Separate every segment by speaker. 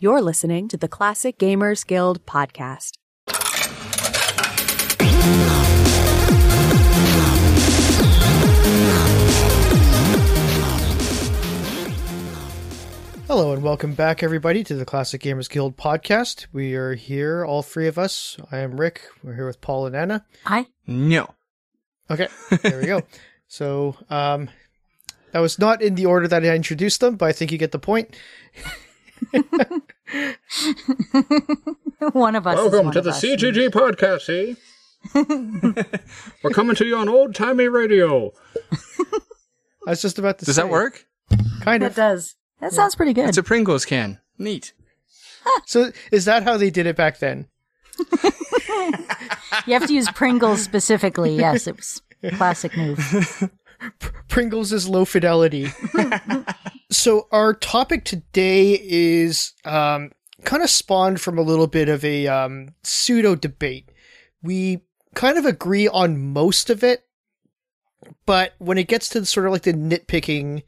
Speaker 1: You're listening to the Classic Gamers Guild podcast.
Speaker 2: Hello and welcome back, everybody, to the Classic Gamers Guild podcast. We are here, all three of us. I am Rick. We're here with Paul and Anna.
Speaker 3: Hi.
Speaker 4: No.
Speaker 2: Okay, there we go. So, um, that was not in the order that I introduced them, but I think you get the point.
Speaker 3: One of us. is
Speaker 4: Welcome
Speaker 3: one
Speaker 4: to
Speaker 3: of
Speaker 4: the
Speaker 3: us.
Speaker 4: CGG podcast, see? We're coming to you on old timey radio.
Speaker 2: I was just about to
Speaker 5: Does
Speaker 2: say.
Speaker 5: that work?
Speaker 2: Kind
Speaker 3: That
Speaker 2: of.
Speaker 3: That does. That sounds pretty good.
Speaker 5: It's a Pringles can. Neat.
Speaker 2: So, is that how they did it back then?
Speaker 3: you have to use Pringles specifically. Yes, it was classic move.
Speaker 2: Pringles is low fidelity. So our topic today is um, kind of spawned from a little bit of a um, pseudo debate. We kind of agree on most of it, but when it gets to sort of like the nitpicking,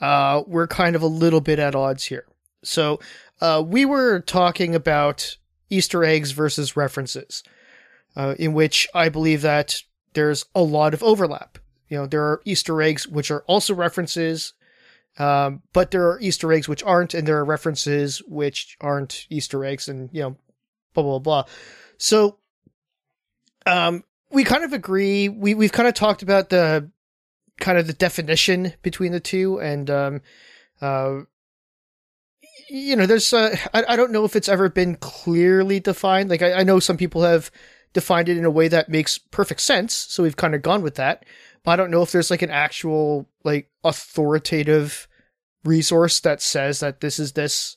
Speaker 2: uh, we're kind of a little bit at odds here. So uh, we were talking about Easter eggs versus references, uh, in which I believe that there's a lot of overlap. You know, there are Easter eggs which are also references, um, but there are Easter eggs which aren't, and there are references which aren't Easter eggs, and you know, blah blah blah. So, um, we kind of agree. We we've kind of talked about the kind of the definition between the two, and um, uh, you know, there's uh, I I don't know if it's ever been clearly defined. Like I, I know some people have defined it in a way that makes perfect sense, so we've kind of gone with that. I don't know if there's like an actual like authoritative resource that says that this is this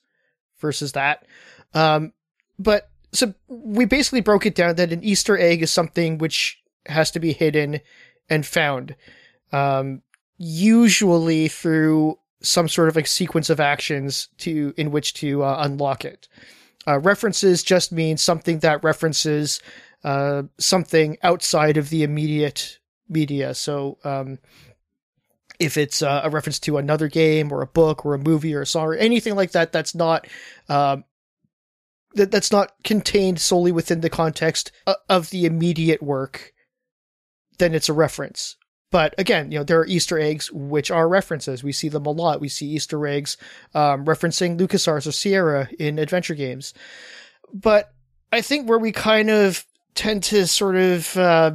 Speaker 2: versus that. Um, but so we basically broke it down that an Easter egg is something which has to be hidden and found, um, usually through some sort of like sequence of actions to in which to uh, unlock it. Uh, references just mean something that references uh, something outside of the immediate media. So, um, if it's uh, a reference to another game or a book or a movie or a song or anything like that, that's not um, that that's not contained solely within the context of the immediate work, then it's a reference. But again, you know, there are Easter eggs which are references. We see them a lot. We see Easter eggs um, referencing LucasArts or Sierra in adventure games. But I think where we kind of tend to sort of uh,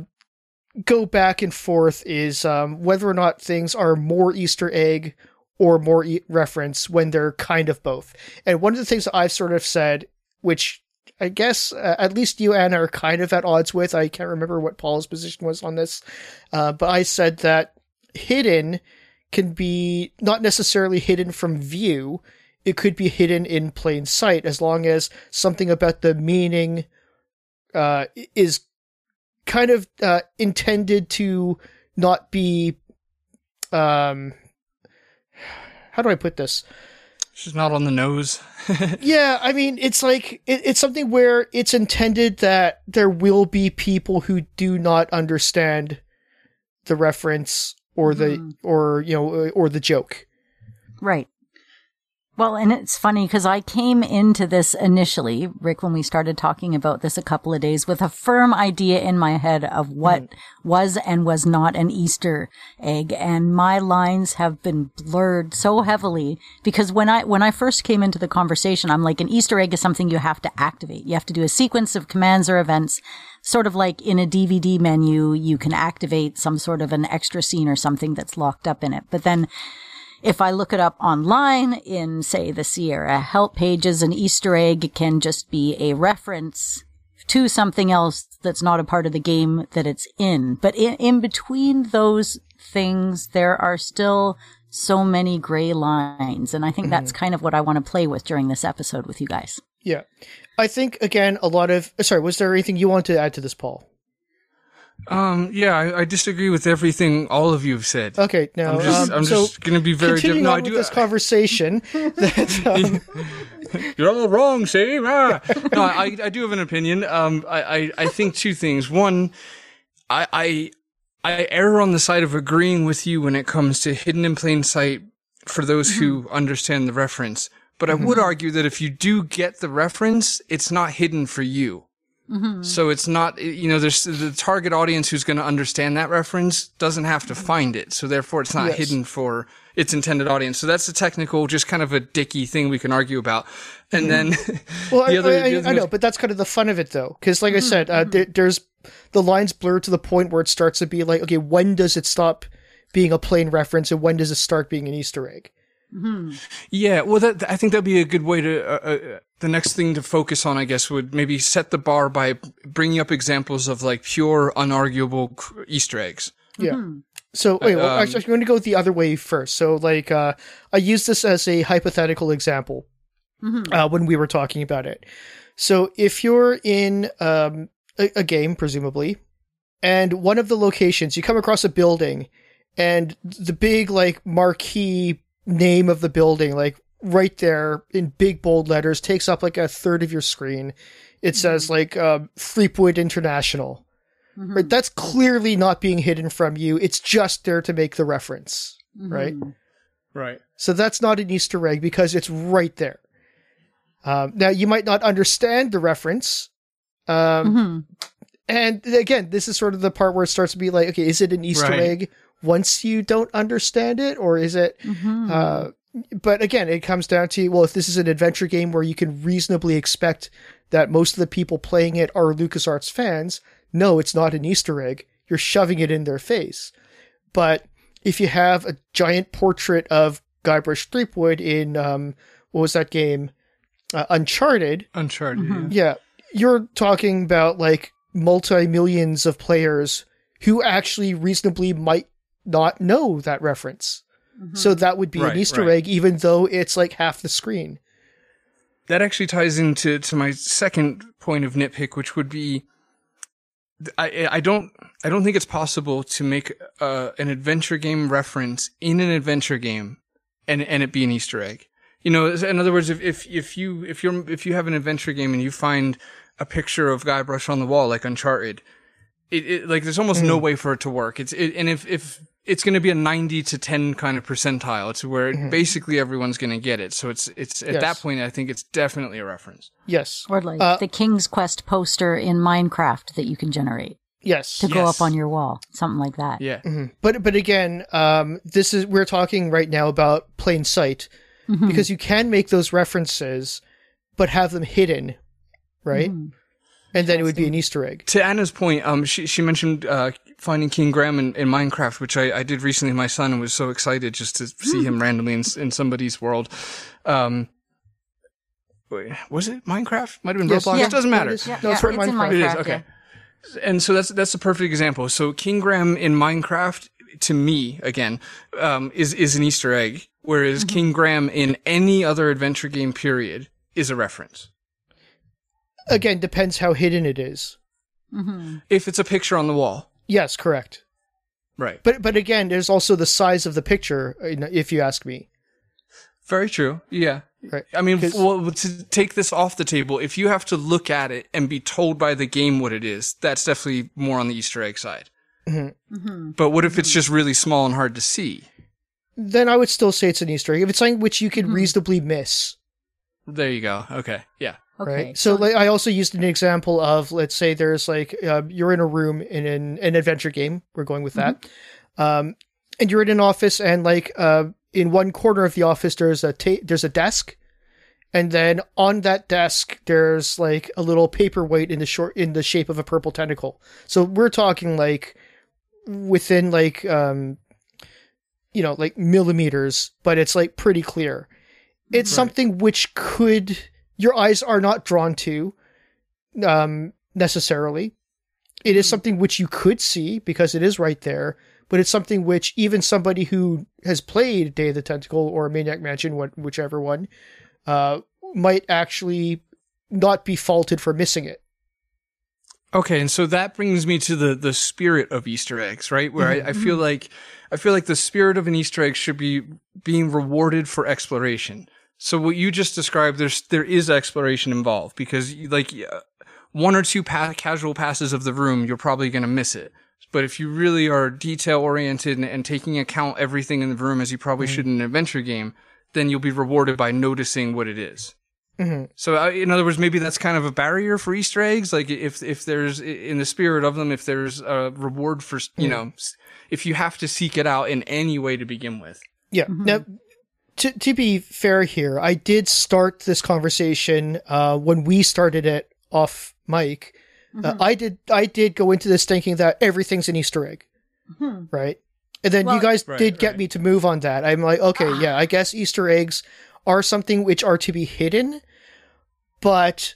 Speaker 2: go back and forth is um, whether or not things are more Easter egg or more e- reference when they're kind of both. And one of the things that I've sort of said, which I guess uh, at least you, Anna, are kind of at odds with. I can't remember what Paul's position was on this, uh, but I said that hidden can be not necessarily hidden from view. It could be hidden in plain sight as long as something about the meaning uh, is kind of uh, intended to not be. Um, how do I put this?
Speaker 5: She's not on the nose.
Speaker 2: Yeah, I mean, it's like it, it's something where it's intended that there will be people who do not understand the reference or the
Speaker 3: Mhm.
Speaker 2: or you know or the joke.
Speaker 3: Right. Well, and it's funny because I came into this initially, Rick, when we started talking about this a couple of days with a firm idea in my head of what mm-hmm. was and was not an Easter egg. And my lines have been blurred so heavily because when I, when I first came into the conversation, I'm like, an Easter egg is something you have to activate. You have to do a sequence of commands or events, sort of like in a DVD menu, you can activate some sort of an extra scene or something that's locked up in it. But then if I look it up online in, say, the Sierra help pages, an Easter egg can just be a reference to something else that's not a part of the game that it's in. But in, in between those things, there are still so many gray lines. And I think that's mm-hmm. kind of what I want to play with during this episode with you guys.
Speaker 2: Yeah, I think again a lot of sorry. Was there anything you wanted to add to this, Paul?
Speaker 5: Um, yeah, I, I disagree with everything all of you have said.
Speaker 2: Okay, now
Speaker 5: I'm just,
Speaker 2: um,
Speaker 5: I'm
Speaker 2: so
Speaker 5: just gonna be very
Speaker 2: continuing
Speaker 5: different. No, I do.
Speaker 2: this conversation. that um,
Speaker 5: You're all wrong, see? Ah. No, I, I do have an opinion. Um, I, I, I think two things. One, I, I, I err on the side of agreeing with you when it comes to hidden in plain sight for those who understand the reference. But I would argue that if you do get the reference, it's not hidden for you. Mm-hmm. So it's not, you know, there's the target audience who's going to understand that reference doesn't have to find it. So therefore it's not
Speaker 2: Yes.
Speaker 5: hidden for its intended audience. So that's the technical, just kind of a dicky thing we can argue about. And then mm-hmm.
Speaker 2: Well,
Speaker 5: the
Speaker 2: I,
Speaker 5: other,
Speaker 2: I,
Speaker 5: the other
Speaker 2: I know, but that's kind of the fun of it, though, because like I mm-hmm. said, uh, there, there's the lines blur to the point where it starts to be like, okay, when does it stop being a plain reference, and when does it start being an Easter egg?
Speaker 5: Yeah, well, that I think that'd be a good way to. Uh, uh, the next thing to focus on, I guess, would maybe set the bar by bringing up examples of like pure, unarguable Easter eggs.
Speaker 2: Yeah. So wait, well,
Speaker 5: um,
Speaker 2: actually, I'm going to go the other way first. So like, uh, I use this as a hypothetical example uh, when we were talking about it. So if you're in um, a, a game, presumably, and one of the locations you come across a building, and the big like marquee name of the building, like right there in big bold letters, takes up like a third of your screen. It says like um, Threepwood International. Right, that's clearly not being hidden from you. It's just there to make the reference, right?
Speaker 5: Right.
Speaker 2: So that's not an Easter egg because it's right there. Um, now you might not understand the reference, um, and again, this is sort of the part where it starts to be like, okay, is it an Easter
Speaker 5: Right.
Speaker 2: egg once you don't understand it, or is it? Uh, but again, it comes down to well, if this is an adventure game where you can reasonably expect that most of the people playing it are LucasArts fans, no, it's not an Easter egg. You're shoving it in their face. But if you have a giant portrait of Guybrush Threepwood in um, what was that game, uh, Uncharted,
Speaker 5: Uncharted. yeah.
Speaker 2: yeah, you're talking about like multi millions of players who actually reasonably might not know that reference. So that would be
Speaker 5: Right,
Speaker 2: an Easter
Speaker 5: right.
Speaker 2: egg, even though it's like half the screen.
Speaker 5: That actually ties into to my second point of nitpick, which would be, I I don't I don't think it's possible to make uh, an adventure game reference in an adventure game, and and it be an Easter egg. You know, in other words, if if if you if you're if you have an adventure game and you find a picture of Guybrush on the wall like Uncharted, it, it like there's almost no mm. way for it to work. It's it, and if if it's going to be a 90 to 10 kind of percentile, it's where mm-hmm. basically everyone's going to get it. So it's it's at
Speaker 2: Yes.
Speaker 5: that point I think it's definitely a reference.
Speaker 2: Yes.
Speaker 3: Or like
Speaker 2: Uh,
Speaker 3: the King's Quest poster in Minecraft that you can generate
Speaker 2: Yes.
Speaker 3: to go
Speaker 5: Yes.
Speaker 3: up on your wall. Something like that.
Speaker 5: Yeah. Mm-hmm.
Speaker 2: But but again, um, this is we're talking right now about plain sight mm-hmm. because you can make those references, but have them hidden, right? And then it would be an Easter egg.
Speaker 5: To Anna's point, um, she she mentioned uh, finding King Graham in, in Minecraft, which I, I did recently. My son and was so excited just to see him randomly in in somebody's world. Um, wait, was it Minecraft? Might have been
Speaker 2: Yes.
Speaker 5: Roblox.
Speaker 2: Yeah.
Speaker 5: It doesn't matter.
Speaker 2: it is.
Speaker 3: Yeah,
Speaker 2: No, it's
Speaker 3: yeah,
Speaker 2: right in
Speaker 3: it's in
Speaker 2: Minecraft.
Speaker 5: It is okay.
Speaker 3: yeah.
Speaker 5: And so that's that's a perfect example. So King Graham in Minecraft, to me again, um, is is an Easter egg, whereas King Graham in any other adventure game period is a reference.
Speaker 2: Again, depends how hidden it is. Mm-hmm.
Speaker 5: If it's a picture on the wall,
Speaker 2: Yes, correct.
Speaker 5: right?
Speaker 2: But but again, there's also the size of the picture. Uh, if you ask me,
Speaker 5: Very true. Yeah.
Speaker 2: Right.
Speaker 5: I mean, well, to take this off the table, if you have to look at it and be told by the game what it is, that's definitely more on the Easter egg side. Mm-hmm. Mm-hmm. But what if it's just really small and hard to see?
Speaker 2: then I would still say it's an Easter egg. If it's something which you could reasonably miss,
Speaker 5: There you go. Okay. Yeah.
Speaker 3: Okay.
Speaker 2: right? So, like, I also used an example of, let's say, there's like uh, you're in a room in an, an adventure game. We're going with that, um, and you're in an office, and like uh, in one corner of the office, there's a ta- there's a desk, and then on that desk, there's like a little paperweight in the short in the shape of a purple tentacle. So we're talking like within like um, you know, like millimeters, but it's like pretty clear. It's something which could your eyes are not drawn to um necessarily. It is something which you could see because it is right there, but it's something which even somebody who has played Day of the Tentacle or Maniac Mansion, whichever one, uh, might actually not be faulted for missing it.
Speaker 5: Okay, and so that brings me to the the spirit of Easter eggs, right? Where I, I feel like I feel like the spirit of an Easter egg should be being rewarded for exploration. So what you just described, there's there is exploration involved because you- like uh, one or two pa- casual passes of the room, you're probably going to miss it. But if you really are detail oriented and, and taking account everything in the room as you probably should in an adventure game, then you'll be rewarded by noticing what it is.
Speaker 2: Mhm.
Speaker 5: So, uh, in other words, maybe that's kind of a barrier for Easter eggs. Like, if if there's in the spirit of them, if there's a reward for you know, if you have to seek it out in any way to begin with.
Speaker 2: Yeah. Now, to to be fair here, I did start this conversation uh, when we started it off mic. Uh, I did I did go into this thinking that everything's an Easter egg, right? And then you guys
Speaker 5: Right,
Speaker 2: did get
Speaker 5: right.
Speaker 2: me to move on that. I'm like, okay, yeah, I guess Easter eggs are something which are to be hidden, but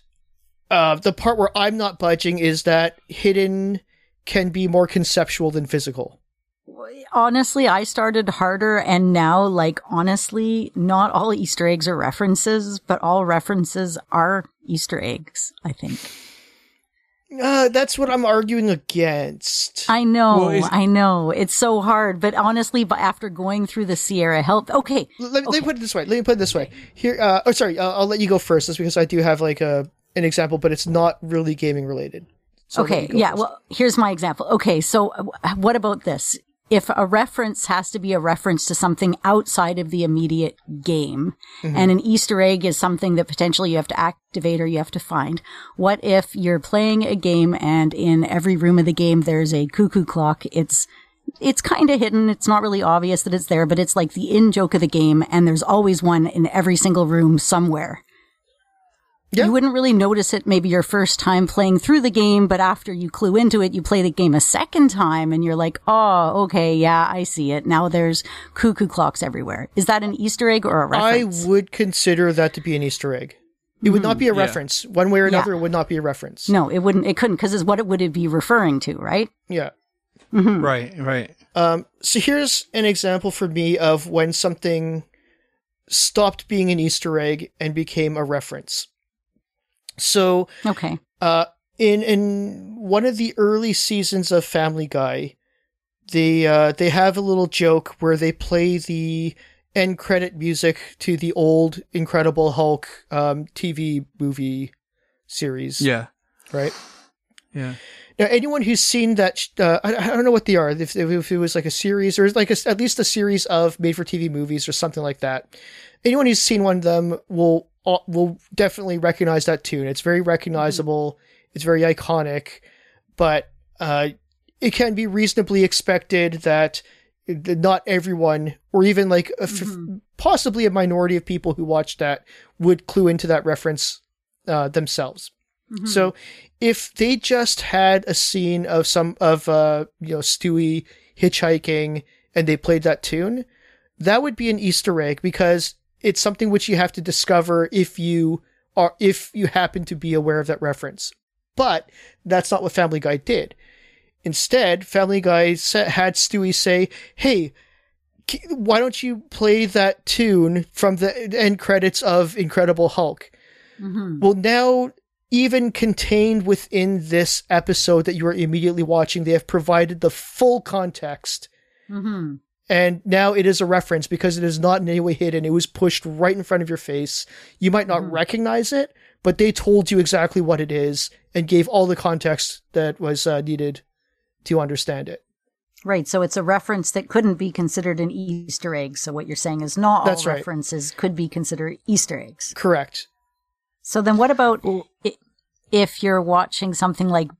Speaker 2: uh, the part where I'm not budging is that hidden can be more conceptual than physical.
Speaker 3: Honestly, I started harder and now, like, honestly, not all Easter eggs are references, but all references are Easter eggs, I think.
Speaker 2: Uh, that's what I'm arguing against.
Speaker 3: I know,
Speaker 5: Well, is-
Speaker 3: I know. It's so hard, but honestly, but after going through the Sierra Help, okay,
Speaker 2: let, me- let me put it this way. Let me put it this way. Here, uh, oh, sorry, uh, I'll let you go first. That's because I do have like a an example, but it's not really gaming related. So
Speaker 3: okay, yeah.
Speaker 2: first.
Speaker 3: Well, here's my example. Okay, so uh, what about this? If a reference has to be a reference to something outside of the immediate game, mm-hmm. and an Easter egg is something that potentially you have to activate or you have to find, what if you're playing a game and in every room of the game there's a cuckoo clock? It's it's kind of hidden. It's not really obvious that it's there, but it's like the in joke of the game, and there's always one in every single room somewhere.
Speaker 2: Yeah.
Speaker 3: You wouldn't really notice it maybe your first time playing through the game, but after you clue into it, you play the game a second time and you're like, oh, okay, yeah, I see it. Now there's cuckoo clocks everywhere. Is that an Easter egg or a reference?
Speaker 2: I would consider that to be an Easter egg. It would not be a
Speaker 5: Yeah.
Speaker 2: reference. One way or
Speaker 3: Mm-hmm. Yeah.
Speaker 2: another, it would not be a reference.
Speaker 3: no, it wouldn't. It couldn't because it's what it would it be referring to, right?
Speaker 2: Yeah.
Speaker 5: Right, right.
Speaker 2: Um, so here's an example for me of when something stopped being an Easter egg and became a reference. So,
Speaker 3: Okay.
Speaker 2: uh, in in one of the early seasons of Family Guy, they uh, they have a little joke where they play the end credit music to the old Incredible Hulk um, TV movie series.
Speaker 5: Yeah,
Speaker 2: right.
Speaker 5: yeah.
Speaker 2: Now, anyone who's seen that, uh, I, I don't know what they are. If, if it was like a series or like a, at least a series of made-for-TV movies or something like that, anyone who's seen one of them will will definitely recognize that tune. It's very recognizable. It's very iconic, but uh, it can be reasonably expected that not everyone, or even like a f- possibly a minority of people who watch that, would clue into that reference uh, themselves. So if they just had a scene of some of uh you know Stewie hitchhiking and they played that tune, that would be an Easter egg because it's something which you have to discover if you are if you happen to be aware of that reference. But that's not what Family Guy did. Instead, Family Guy had Stewie say, "Hey, why don't you play that tune from the end credits of Incredible Hulk?" Well, now, even contained within this episode that you are immediately watching, they have provided the full context.
Speaker 3: Mm-hmm.
Speaker 2: And now it is a reference because it is not in any way hidden. It was pushed right in front of your face. You might not recognize it, but they told you exactly what it is and gave all the context that was uh, needed to understand it.
Speaker 3: Right. So it's a reference that couldn't be considered an Easter egg. So what you're saying is not all
Speaker 2: That's right.
Speaker 3: references could be considered Easter eggs.
Speaker 2: Correct.
Speaker 3: So then what about if you're watching something like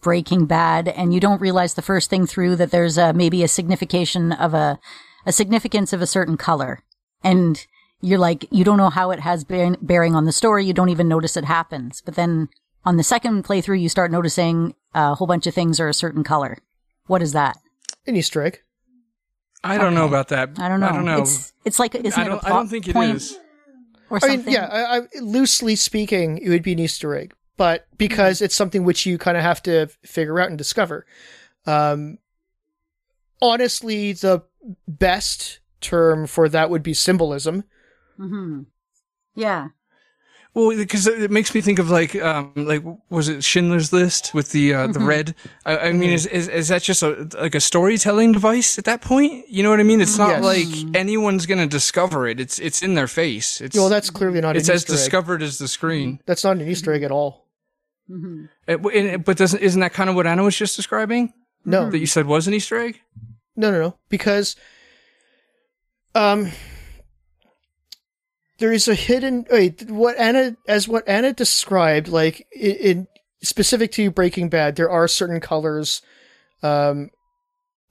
Speaker 3: Breaking Bad and you don't realize the first thing through that there's a, maybe a signification of a, a significance of a certain color and you're like, you don't know how it has bear- bearing on the story. You don't even notice it happens. But then on the second playthrough, you start noticing uh, a whole bunch of things are a certain color. What is that?
Speaker 2: An Easter egg.
Speaker 5: I don't know about that.
Speaker 3: I don't know.
Speaker 5: I don't know.
Speaker 3: It's, it's like, isn't
Speaker 5: I
Speaker 3: it a
Speaker 5: don't. I don't think it
Speaker 3: point
Speaker 5: is.
Speaker 3: Or
Speaker 2: I
Speaker 3: something?
Speaker 2: mean, yeah, I, I, loosely speaking, it would be an Easter egg, but because it's something which you kind of have to figure out and discover. Um, honestly, the best term for that would be symbolism.
Speaker 3: hmm Yeah.
Speaker 5: Well, because it makes me think of like, um, like was it Schindler's List with the uh, the red? I, I mean, is, is is that just a like a storytelling device at that point? You know what I mean? It's not
Speaker 2: Yes.
Speaker 5: like anyone's gonna discover it. It's it's in their face. It's
Speaker 2: Well, that's clearly not
Speaker 5: it's
Speaker 2: an
Speaker 5: as
Speaker 2: Easter egg.
Speaker 5: discovered as the screen.
Speaker 2: That's not an Easter egg at all.
Speaker 3: Hmm
Speaker 5: It- and- but doesn't isn't that kind of what Anna was just describing?
Speaker 2: No,
Speaker 5: That you said was an Easter egg?
Speaker 2: no, no, no. Because, um, there is a hidden wait what Anna as what Anna described like in, in specific to Breaking Bad there are certain colors um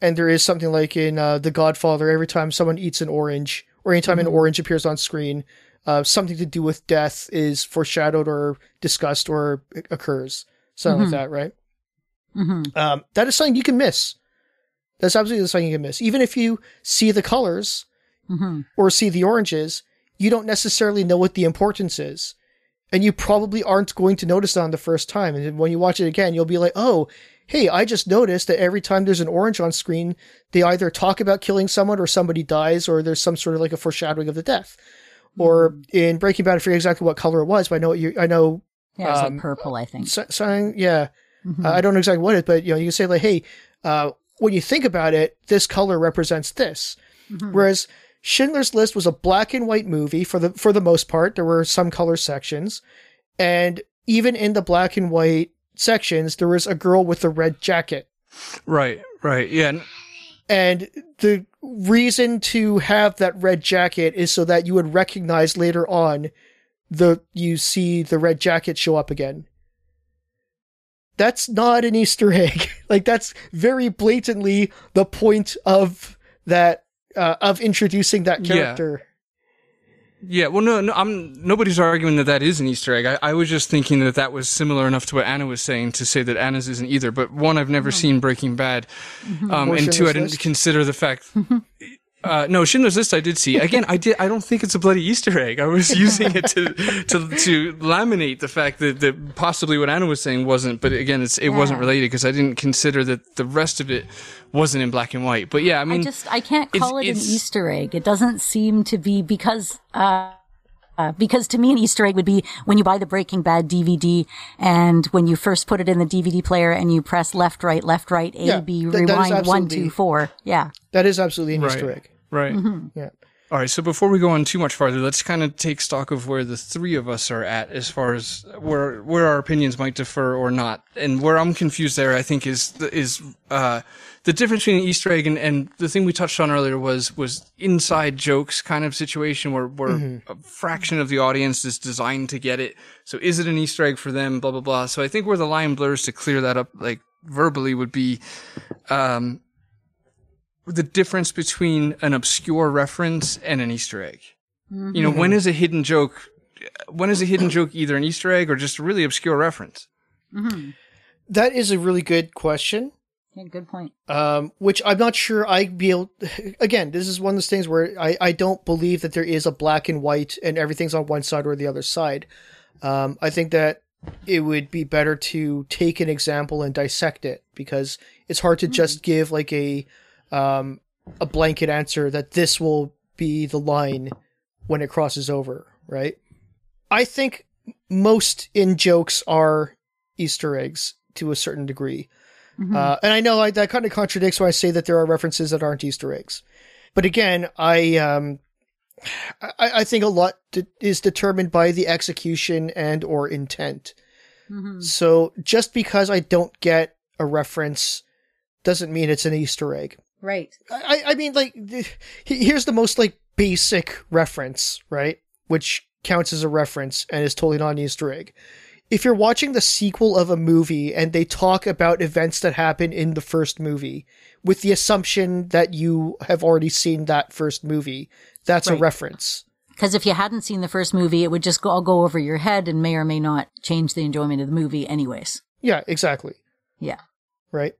Speaker 2: and there is something like in uh, The Godfather every time someone eats an orange or anytime an orange appears on screen uh, something to do with death is foreshadowed or discussed or occurs. Something like that right?
Speaker 3: Hmm
Speaker 2: um, that is something you can miss. That's absolutely something you can miss. Even if you see the colors
Speaker 3: hmm
Speaker 2: or see the oranges, you don't necessarily know what the importance is. And you probably aren't going to notice that on the first time. And when you watch it again, you'll be like, oh, hey, I just noticed that every time there's an orange on screen, they either talk about killing someone or somebody dies or there's some sort of like a foreshadowing of the death. Or in Breaking Bad, I forget exactly what color it was, but I know you, I know,
Speaker 3: Yeah, it's
Speaker 2: Um,
Speaker 3: like purple, I think.
Speaker 2: so- something, yeah,
Speaker 3: Mhm.
Speaker 2: uh, I don't know exactly what it, but you know, you can say like, hey, uh, when you think about it, this color represents this.
Speaker 3: Mhm.
Speaker 2: Whereas Schindler's List was a black and white movie for the for the most part. There were some color sections, and even in the black and white sections, there was a girl with a red jacket.
Speaker 5: Right, right. Yeah.
Speaker 2: And the reason to have that red jacket is so that you would recognize later on the you see the red jacket show up again. That's not an Easter egg. like that's very blatantly the point of that uh, of introducing that character.
Speaker 5: Yeah, well, no, no, I'm nobody's arguing that that is an Easter egg. I, I was just thinking that that was similar enough to what Anna was saying to say that Anna's isn't either. But one, I've never seen Breaking Bad, um, and two, I didn't
Speaker 2: List?
Speaker 5: consider the fact. Uh, no, Schindler's List I did see. Again, I did. I don't think it's a bloody Easter egg. I was using it to to to laminate the fact that, that possibly what Anna was saying wasn't. But again, it's it wasn't related because I didn't consider that the rest of it wasn't in black and white. But yeah, I mean,
Speaker 3: I just I can't call it an Easter egg. It doesn't seem to be because uh, uh, because to me an Easter egg would be when you buy the Breaking Bad DVD and when you first put it in the DVD player and you press left right left right A
Speaker 2: Yeah,
Speaker 3: B
Speaker 2: that- that is
Speaker 3: rewind one
Speaker 2: absolutely-
Speaker 3: two four yeah
Speaker 2: That is absolutely an
Speaker 5: Right.
Speaker 2: Easter egg.
Speaker 5: Right.
Speaker 2: Yeah.
Speaker 5: All right. So before we go on too much farther, let's kind of take stock of where the three of us are at as far as where where our opinions might differ or not. And where I'm confused there, I think, is the- is uh, the difference between an Easter egg and, and the thing we touched on earlier was was inside jokes kind of situation where where a fraction of the audience is designed to get it. So is it an Easter egg for them? Blah blah blah. So I think where the line blurs to clear that up, like verbally, would be. Um, the difference between an obscure reference and an Easter egg. You know, when is a hidden joke? When is a hidden joke either an Easter egg or just a really obscure reference?
Speaker 2: That is a really good question.
Speaker 3: yeah good point
Speaker 2: um, which I'm not sure I'd be able. Again, this is one of those things where I, I don't believe that there is a black and white and everything's on one side or the other side. Um, I think that it would be better to take an example and dissect it because it's hard to just give like a um, a blanket answer that this will be the line when it crosses over, right? I think most in jokes are Easter eggs to a certain degree. Uh, and I know I, that kind of contradicts when I say that there are references that aren't Easter eggs. But again, I um, I, I think a lot de- is determined by the execution and or intent. So just because I don't get a reference doesn't mean it's an Easter egg.
Speaker 3: Right
Speaker 2: I, I mean, like, here's the most like basic reference, right? Which counts as a reference and is totally not an Easter egg. If you're watching the sequel of a movie and they talk about events that happen in the first movie, with the assumption that you have already seen that first movie, that's a reference.
Speaker 3: because if you hadn't seen the first movie it would just all go over your head and may or may not change the enjoyment of the movie anyways
Speaker 2: Yeah, exactly.
Speaker 3: yeah
Speaker 2: Right.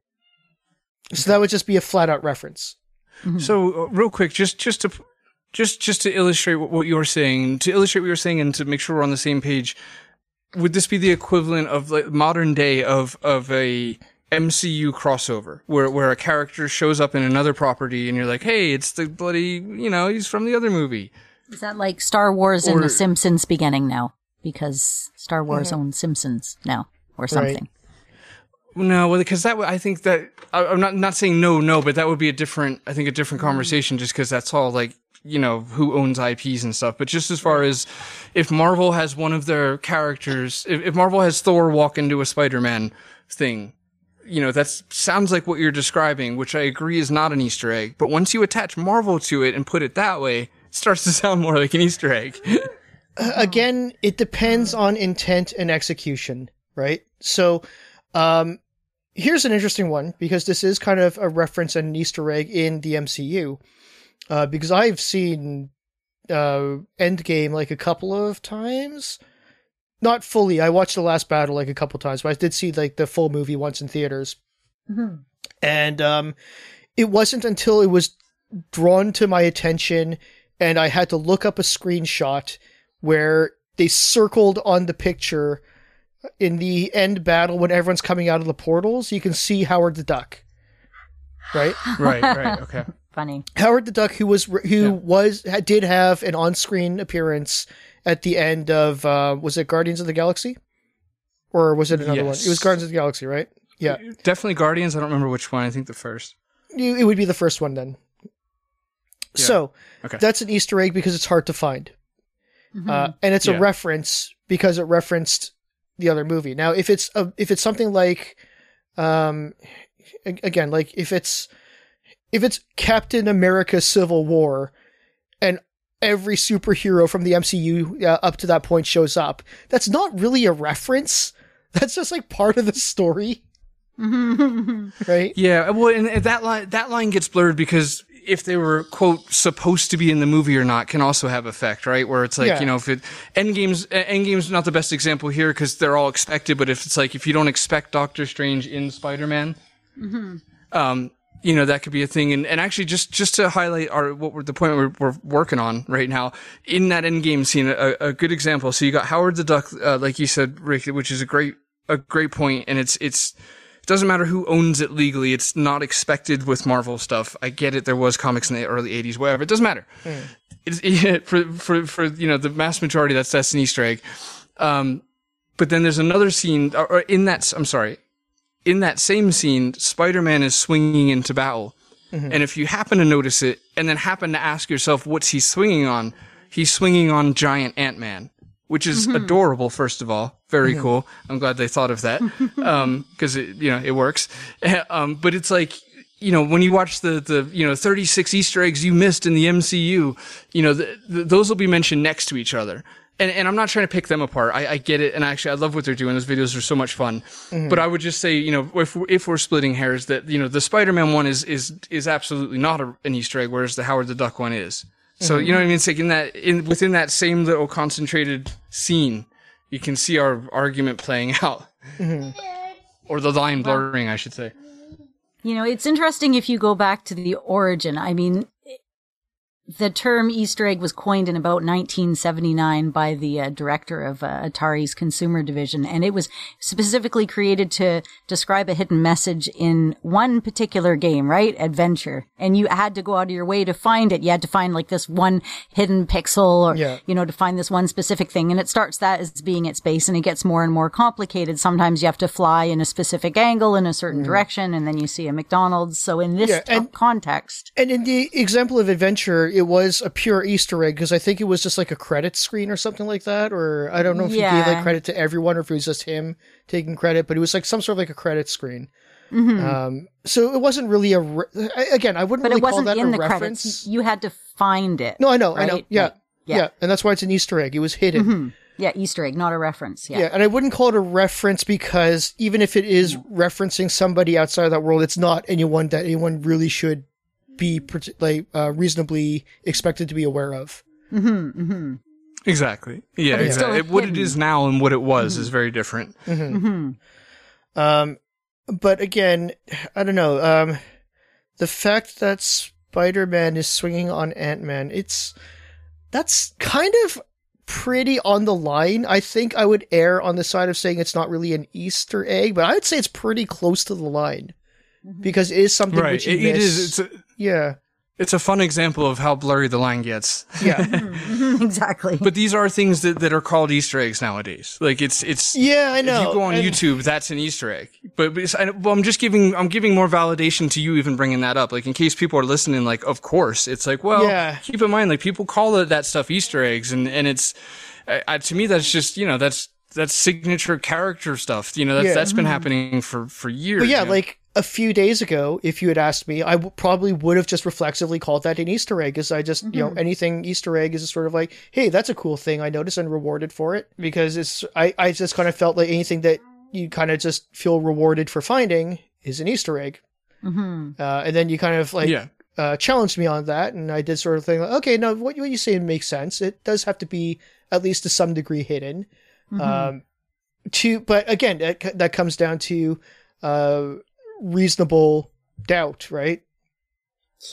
Speaker 2: So that would just be a flat out reference.
Speaker 5: So, uh, real quick, just just to just just to illustrate what, what you're saying, to illustrate what you're saying, and to make sure we're on the same page, would this be the equivalent of like modern day of of a MCU crossover, where where a character shows up in another property, and you're like, hey, it's the bloody, you know, he's from the other movie.
Speaker 3: is that like Star Wars and the Simpsons beginning now? Because Star Wars owns Simpsons now or something
Speaker 5: No, well, because that I think that I, I'm not not saying no, no, but that would be a different, I think, a different mm-hmm. conversation, just because that's all like you know who owns IPs and stuff. But just as far as if Marvel has one of their characters, if, if Marvel has Thor walk into a Spider-Man thing, you know that sounds like what you're describing, which I agree is not an Easter egg. But once you attach Marvel to it and put it that way, it starts to sound more like an Easter egg.
Speaker 2: again, it depends on intent and execution, right? So, um, here's an interesting one because this is kind of a reference and an Easter egg in the MCU. Uh, because I've seen uh, Endgame like a couple of times. Not fully. I watched the last battle like a couple times, but I did see like the full movie once in theaters.
Speaker 3: Mhm.
Speaker 2: And um, it wasn't until it was drawn to my attention and I had to look up a screenshot where they circled on the picture in the end battle when everyone's coming out of the portals. You can see Howard the Duck, right?
Speaker 5: Right, right, okay.
Speaker 3: Funny.
Speaker 2: Howard the Duck, who was who
Speaker 5: Yeah.
Speaker 2: was had, did have an on-screen appearance at the end of uh, was it Guardians of the Galaxy, or was it another one? It was Guardians of the Galaxy, right? Yeah,
Speaker 5: Definitely Guardians. I don't remember which one. I think the first.
Speaker 2: it it would be the first one then.
Speaker 5: Yeah.
Speaker 2: So
Speaker 5: Okay.
Speaker 2: that's an Easter egg because it's hard to find,
Speaker 3: Mhm.
Speaker 2: uh, and it's
Speaker 5: Yeah.
Speaker 2: a reference because it referenced the other movie. Now, if it's a, if it's something like, um, again, like if it's if it's Captain America: Civil War, and every superhero from the MCU uh, up to that point shows up, that's not really a reference. That's just like part of the story, right?
Speaker 5: Yeah, well, and and that line that line gets blurred because if they were quote supposed to be in the movie or not can also have effect, right? Where it's like
Speaker 2: Yeah.
Speaker 5: you know if it Endgame's Endgame's not the best example here because they're all expected, but if it's like if you don't expect Doctor Strange in Spider Man, um, you know that could be a thing. And and actually just just to highlight our what we're the point we're, we're working on right now in that Endgame scene, a, a good example. So you got Howard the Duck, uh, like you said, Rick, which is a great a great point, and it's it's it doesn't matter who owns it legally. It's not expected with Marvel stuff. I get it. There was comics in the early '80s, whatever. It doesn't matter. It's it, for for for you know the mass majority. That's that's an Easter egg. Um, but then there's another scene, or, or in that I'm sorry, in that same scene, Spider-Man is swinging into battle, and if you happen to notice it, and then happen to ask yourself what's he swinging on, he's swinging on giant Ant-Man, which is mm-hmm. adorable. First of all, very cool. I'm glad they thought of that um, because it you know it works. Um, but it's like you know when you watch the the you know 36 Easter eggs you missed in the MCU, you know th th those will be mentioned next to each other. And, and I'm not trying to pick them apart. I, I get it, and actually, I love what they're doing. Those videos are so much fun. Mm-hmm. But I would just say, you know, if if we're splitting hairs, that you know, the Spider-Man one is is is absolutely not a, an Easter egg, whereas the Howard the Duck one is. So you mm-hmm. know what I mean? It's like in that in within that same little concentrated scene, you can see our argument playing out, mm-hmm. or the line blurring, I should say.
Speaker 3: You know, it's interesting if you go back to the origin. I mean, the term Easter egg was coined in about 1979 by the uh, director of uh, Atari's consumer division, and it was specifically created to describe a hidden message in one particular game, right? Adventure. And you had to go out of your way to find it. You had to find like this one hidden pixel or,
Speaker 2: Yeah.
Speaker 3: you know, to find this one specific thing. And it starts that as being its base and it gets more and more complicated. Sometimes you have to fly in a specific angle in a certain direction and then you see a McDonald's. So in this
Speaker 2: Yeah, and-
Speaker 3: context,
Speaker 2: And in the example of adventure, it was a pure Easter egg because I think it was just like a credit screen or something like that, or I don't know if he gave like credit to everyone or if it was just him taking credit, but it was like some sort of like a credit screen.
Speaker 3: Mm-hmm.
Speaker 2: Um, so it wasn't really a re- again. I wouldn't
Speaker 3: but
Speaker 2: really
Speaker 3: it wasn't
Speaker 2: call that
Speaker 3: in
Speaker 2: a
Speaker 3: the
Speaker 2: reference.
Speaker 3: credits. You had to find it.
Speaker 2: no, I know, I know. Yeah,
Speaker 3: Like,
Speaker 2: yeah,
Speaker 3: yeah.
Speaker 2: and that's why it's an Easter egg. It was hidden.
Speaker 3: Yeah, Easter egg, not a reference. Yeah.
Speaker 2: Yeah, and I wouldn't call it a reference because even if it is referencing somebody outside of that world, it's not anyone that anyone really should be like uh, reasonably expected to be aware of.
Speaker 5: Exactly. Yeah,
Speaker 3: But it's
Speaker 5: exactly. What it
Speaker 3: hidden.
Speaker 5: is now and what it was is very different.
Speaker 2: Um, but again, I don't know. Um, the fact that Spider-Man is swinging on Ant-Man, it's that's kind of pretty on the line. I think I would err on the side of saying it's not really an Easter egg, but I'd say it's pretty close to the line because it is something
Speaker 5: Right.
Speaker 2: which you
Speaker 5: It, it
Speaker 2: miss.
Speaker 5: is. It's a,
Speaker 2: yeah,
Speaker 5: it's a fun example of how blurry the line gets.
Speaker 2: yeah, mm-hmm. Mm-hmm.
Speaker 3: exactly.
Speaker 5: But these are things that, that are called Easter eggs nowadays. Like it's it's.
Speaker 2: yeah. I know.
Speaker 5: If you go on
Speaker 2: And-
Speaker 5: YouTube, that's an Easter egg. But, but I, well, I'm just giving I'm giving more validation to you even bringing that up. Like in case people are listening, like of course it's like well,
Speaker 2: Yeah.
Speaker 5: keep in mind like people call it, that stuff Easter eggs, and and it's I, I, to me that's just you know that's that's signature character stuff. You know that's
Speaker 2: Yeah.
Speaker 5: that's been mm-hmm. happening for for years.
Speaker 2: But yeah,
Speaker 5: you know?
Speaker 2: like a few days ago, if you had asked me, I w- probably would have just reflexively called that an Easter egg, because I just, you know, anything Easter egg is sort of like, hey, that's a cool thing. I noticed and rewarded for it because it's, I, I just kind of felt like anything that you kind of just feel rewarded for finding is an Easter egg.
Speaker 3: hmm
Speaker 2: Uh, and then you kind of like,
Speaker 5: yeah.
Speaker 2: uh, challenged me on that, and I did sort of think, like, okay, no, what, what you say makes sense. It does have to be at least to some degree hidden. Um, to, but again, that, that comes down to uh, reasonable doubt, right?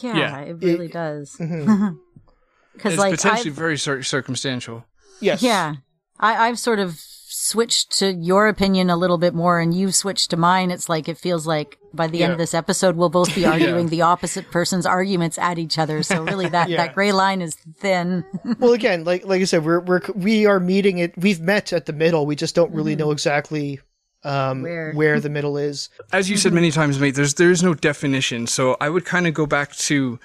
Speaker 3: Yeah,
Speaker 5: Yeah.
Speaker 3: it really
Speaker 2: It-
Speaker 3: does.
Speaker 2: Mm-hmm.
Speaker 3: Because
Speaker 5: It's
Speaker 3: like
Speaker 5: potentially
Speaker 3: I've,
Speaker 5: very cir- circumstantial.
Speaker 2: Yes.
Speaker 3: yeah, I, I've sort of switched to your opinion a little bit more, and you've switched to mine. It's like it feels like by the end of this episode, we'll both be arguing the opposite person's arguments at each other. So really, that
Speaker 2: Yeah.
Speaker 3: that gray line is thin.
Speaker 2: Well, again, like like I said, we're we're we are meeting it. We've met at the middle. We just don't really mm-hmm. know exactly um,
Speaker 3: Where.
Speaker 2: where the middle is.
Speaker 5: As you said many times, mate, there's there is no definition. So I would kind of go back to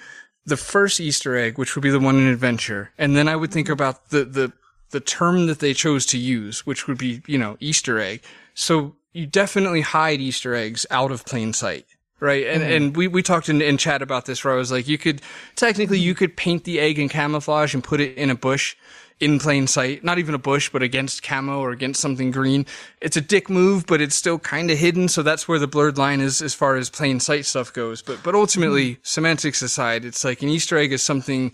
Speaker 5: the first Easter egg, which would be the one in adventure, and then I would think mm-hmm. about the the the term that they chose to use, which would be you know Easter egg. So you definitely hide Easter eggs out of plain sight. Right. And, mm-hmm. and we, we talked in, in chat about this where I was like, you could, technically you mm-hmm. could paint the egg in camouflage and put it in a bush in plain sight. Not even a bush, but against camo or against something green. It's a dick move, but it's still kind of hidden. So that's where the blurred line is as far as plain sight stuff goes. But, but ultimately, semantics aside, it's like an Easter egg is something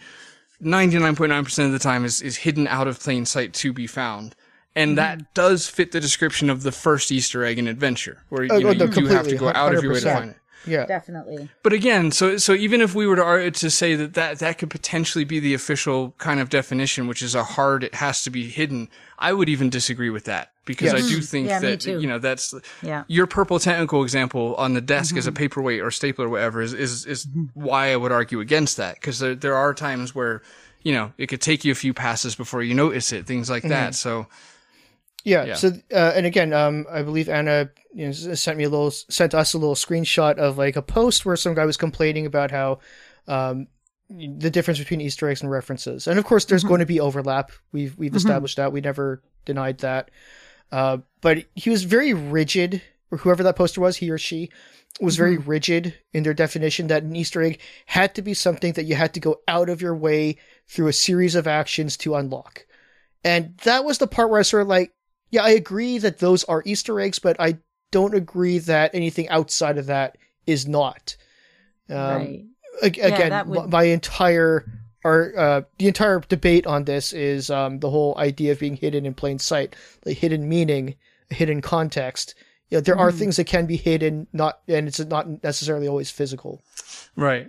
Speaker 5: 99.9% of the time is, is hidden out of plain sight to be found. And that does fit the description of the first Easter egg in Adventure, where you,
Speaker 2: Oh,
Speaker 5: know,
Speaker 2: no,
Speaker 5: you do have to go out of your way to find it.
Speaker 2: Yeah.
Speaker 3: Definitely.
Speaker 5: But again, so so even if we were to to say that, that that could potentially be the official kind of definition, which is a hard, it has to be hidden, I would even disagree with that because
Speaker 2: Yes.
Speaker 5: I do mm-hmm. think
Speaker 3: Yeah,
Speaker 5: that you know that's
Speaker 3: Yeah.
Speaker 5: your purple tentacle example on the desk as a mm-hmm. paperweight or stapler or whatever is is is mm-hmm. why I would argue against that because there there are times where you know it could take you a few passes before you notice it, things like that. So
Speaker 2: Yeah.
Speaker 5: Yeah.
Speaker 2: So, uh, and again, um, I believe Anna you know, sent me a little, sent us a little screenshot of like a post where some guy was complaining about how, um, the difference between Easter eggs and references, and of course, there's going to be overlap. We've we've established that. We never denied that. Uh, but he was very rigid, or whoever that poster was, he or she, was very rigid in their definition that an Easter egg had to be something that you had to go out of your way through a series of actions to unlock. And that was the part where I sort of like, yeah, I agree that those are Easter eggs, but I don't agree that anything outside of that is not. Um,
Speaker 3: right.
Speaker 2: ag- again,
Speaker 3: that would-
Speaker 2: my entire our uh, the entire debate on this is um, the whole idea of being hidden in plain sight, the hidden meaning, hidden context. You know, there are
Speaker 3: Mm-hmm.
Speaker 2: things that can be hidden, not and it's not necessarily always physical.
Speaker 5: right.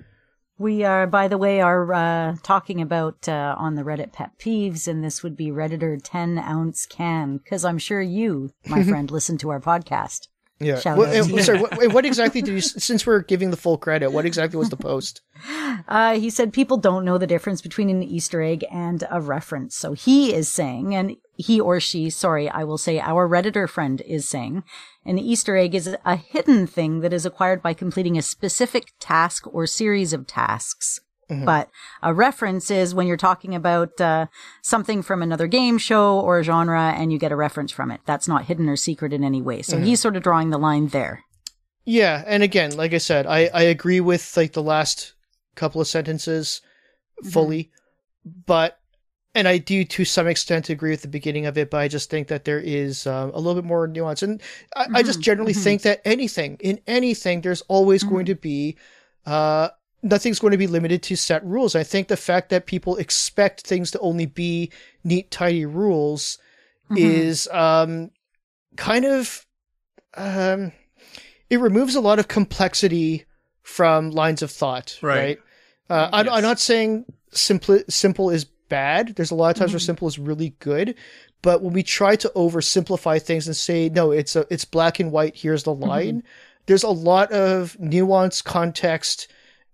Speaker 3: We are, by the way, are uh, talking about uh, on the Reddit pet peeves, and this would be Redditor 10 ounce can, because I'm sure you, my friend, listen to our podcast.
Speaker 2: Yeah.
Speaker 3: Shout
Speaker 2: What,
Speaker 3: out to
Speaker 2: uh, sorry, what, what exactly did you? Since we're giving the full credit, what exactly was the post?
Speaker 3: Uh, he said people don't know the difference between an Easter egg and a reference. So he is saying, and he or she, sorry, I will say our Redditor friend is saying, an Easter egg is a hidden thing that is acquired by completing a specific task or series of tasks. But a reference is when you're talking about uh, something from another game show or genre and you get a reference from it. That's not hidden or secret in any way. So he's sort of drawing the line there.
Speaker 2: Yeah, and again, like I said, I I agree with like the last couple of sentences fully, but and I do to some extent agree with the beginning of it, but I just think that there is um, a little bit more nuance, and I, I just generally think that anything in anything, there's always going to be uh. Nothing's going to be limited to set rules. I think the fact that people expect things to only be neat, tidy rules is um, kind of um, it removes a lot of complexity from lines of thought, right?
Speaker 5: Right.
Speaker 2: Uh, I'm,
Speaker 5: Yes.
Speaker 2: I'm not saying simple simple is bad. There's a lot of times where simple is really good, but when we try to oversimplify things and say no, it's a it's black and white. Here's the line. There's a lot of nuance, context,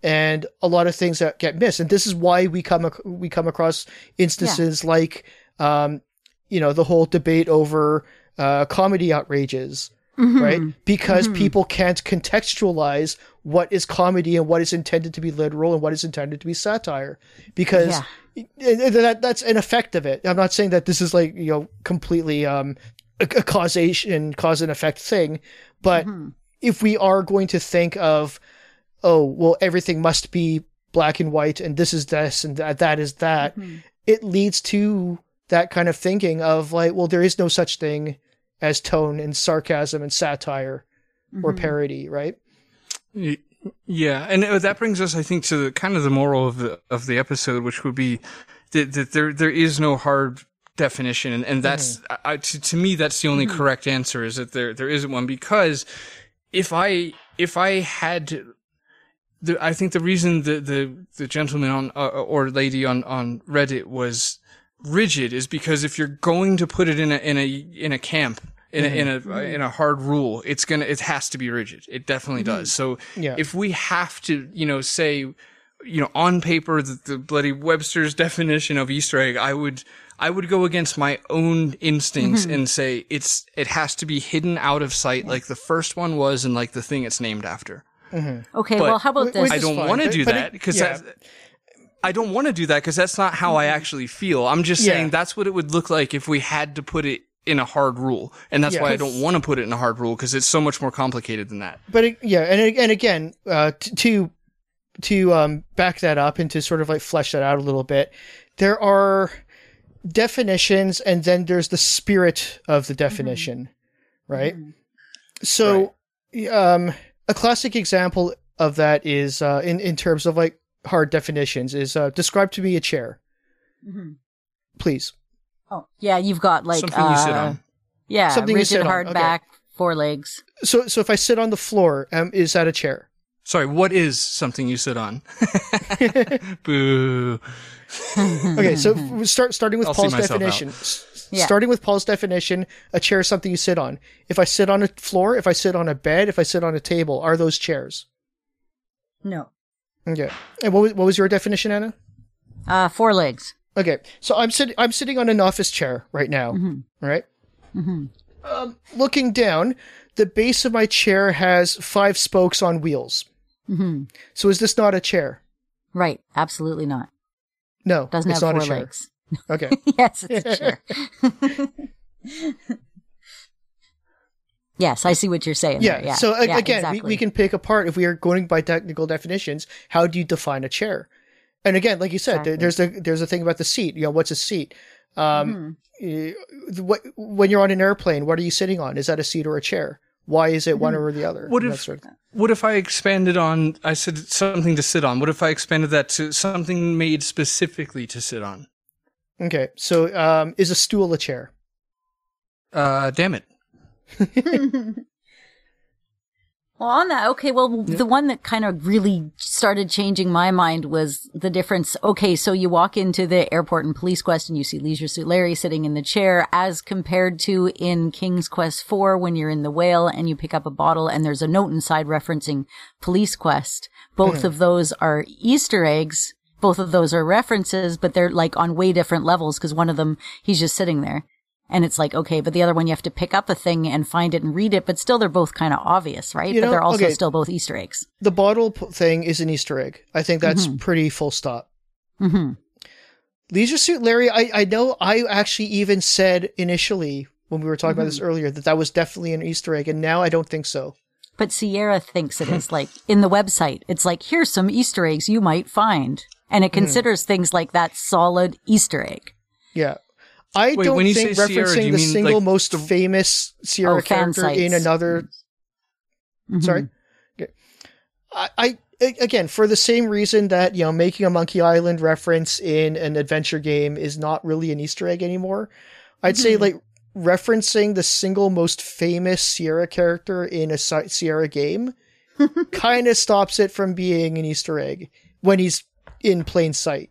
Speaker 2: and a lot of things that get missed. And this is why we come ac- we come across instances like, um, you know, the whole debate over uh, comedy outrages right? Because people can't contextualize what is comedy and what is intended to be literal and what is intended to be satire. Because and that that's an effect of it. I'm not saying that this is like, you know, completely um a, a causation cause and effect thing, but if we are going to think of, oh, well, everything must be black and white, and this is this, and that, that is that, mm-hmm. it leads to that kind of thinking of like, well, there is no such thing as tone and sarcasm and satire or mm-hmm. parody, right?
Speaker 5: Yeah, and uh, that brings us, I think, to the, kind of the moral of the of the episode, which would be that, that there there is no hard definition, and, and that's mm-hmm. I, to, to me that's the only correct answer is that there there isn't one because if I if I had to, the, I think the reason the the the gentleman on uh, uh, or lady on on Reddit was rigid is because if you're going to put it in a in a in a camp in a, in a mm-hmm. in a hard rule, it's gonna it has to be rigid. It definitely mm-hmm. does. So
Speaker 2: Yeah.
Speaker 5: if we have to, you know, say, you know, on paper the, the bloody Webster's definition of Easter egg, I would I would go against my own instincts mm-hmm. and say it's it has to be hidden out of sight, like the first one was, and like the thing it's named after.
Speaker 3: Okay,
Speaker 5: But
Speaker 3: well, how about this?
Speaker 5: I don't want to do
Speaker 2: but
Speaker 5: that because
Speaker 2: yeah.
Speaker 5: I don't want to do that because that's not how I actually feel. I'm just
Speaker 2: Yeah.
Speaker 5: saying that's what it would look like if we had to put it in a hard rule, and that's
Speaker 2: Yeah.
Speaker 5: why I don't want to put it in a hard rule because it's so much more complicated than that.
Speaker 2: but it, yeah, and and again, uh, t- to to um, back that up and to sort of like flesh that out a little bit, there are definitions, and then there's the spirit of the definition, right? So, um, a classic example of that is uh, in in terms of like hard definitions is uh, describe to me a chair, please.
Speaker 3: oh, yeah, you've got like
Speaker 5: Something you sit
Speaker 3: uh,
Speaker 5: on.
Speaker 3: Yeah,
Speaker 2: Something you
Speaker 3: rigid
Speaker 2: sit on,
Speaker 3: hard
Speaker 2: okay.
Speaker 3: back, four legs.
Speaker 2: So so if I sit on the floor, um, is that a chair?
Speaker 5: Sorry, what is something you sit on? Boo.
Speaker 2: Okay, so f- start starting with
Speaker 5: I'll
Speaker 2: Paul's
Speaker 5: myself
Speaker 2: definition. S-
Speaker 3: Yeah.
Speaker 2: Starting with Paul's definition, a chair is something you sit on. If I sit on a floor, if I sit on a bed, if I sit on a table, are those chairs?
Speaker 3: No.
Speaker 2: Okay. And what was, what was your definition, Anna?
Speaker 3: Uh, four legs.
Speaker 2: Okay, so I'm sitting. I'm sitting on an office chair right now. Right. Um, looking down, the base of my chair has five spokes on wheels. Hmm. So is this not a chair?
Speaker 3: Right. Absolutely not.
Speaker 2: No,
Speaker 3: Doesn't
Speaker 2: it's
Speaker 3: have
Speaker 2: not
Speaker 3: four
Speaker 2: a chair.
Speaker 3: legs.
Speaker 2: Okay.
Speaker 3: yes, it's a chair. yes, I see what you're saying.
Speaker 2: Yeah.
Speaker 3: yeah.
Speaker 2: So a-
Speaker 3: Yeah,
Speaker 2: again,
Speaker 3: exactly.
Speaker 2: we, we can pick apart if we are going by technical definitions. How do you define a chair? And again, like you said, there, there's the there's a thing about the seat. You know, what's a seat? Um,
Speaker 3: Mm-hmm.
Speaker 2: eh, what, when you're on an airplane, what are you sitting on? Is that a seat or a chair? Why is it one
Speaker 3: Mm-hmm.
Speaker 2: or the other?
Speaker 5: What if-
Speaker 2: sort of.
Speaker 5: What if I expanded on? I said something to sit on. What if I expanded that to something made specifically to sit on?
Speaker 2: Okay, so um, is a stool a chair?
Speaker 5: Uh, damn it.
Speaker 3: Well, on that, okay, well, the one that kind of really started changing my mind was the difference. Okay, so you walk into the airport in Police Quest and you see Leisure Suit Larry sitting in the chair as compared to in King's Quest 4 when you're in the whale and you pick up a bottle and there's a note inside referencing Police Quest. Both of those are Easter eggs. Both of those are references, but they're like on way different levels because one of them, he's just sitting there. And it's like, okay, but the other one you have to pick up a thing and find it and read it, but still they're both kind of obvious, right?
Speaker 2: You
Speaker 3: but
Speaker 2: know,
Speaker 3: they're also
Speaker 2: okay.
Speaker 3: still both Easter eggs.
Speaker 2: The bottle thing is an Easter egg. I think that's pretty full stop.
Speaker 3: hmm
Speaker 2: Leisure Suit Larry, I, I know I actually even said initially when we were talking about this earlier that that was definitely an Easter egg, and now I don't think so.
Speaker 3: But Sierra thinks it is like in the website. It's like, here's some Easter eggs you might find. And it considers things like that solid Easter egg.
Speaker 2: Yeah. I
Speaker 5: Wait,
Speaker 2: don't
Speaker 5: when you
Speaker 2: think
Speaker 5: say Sierra, do
Speaker 2: referencing
Speaker 5: you
Speaker 2: the
Speaker 5: mean,
Speaker 2: single
Speaker 5: like,
Speaker 2: most
Speaker 5: the-
Speaker 2: famous Sierra
Speaker 3: Oh, fan
Speaker 2: character in
Speaker 3: sites.
Speaker 2: another.
Speaker 3: Mhm.
Speaker 2: Sorry. Okay. I, I a- again for the same reason that you know making a Monkey Island reference in an adventure game is not really an Easter egg anymore. I'd
Speaker 3: Mm-hmm.
Speaker 2: say like referencing the single most famous Sierra character in a Sierra game kind of stops it from being an Easter egg when he's in plain sight.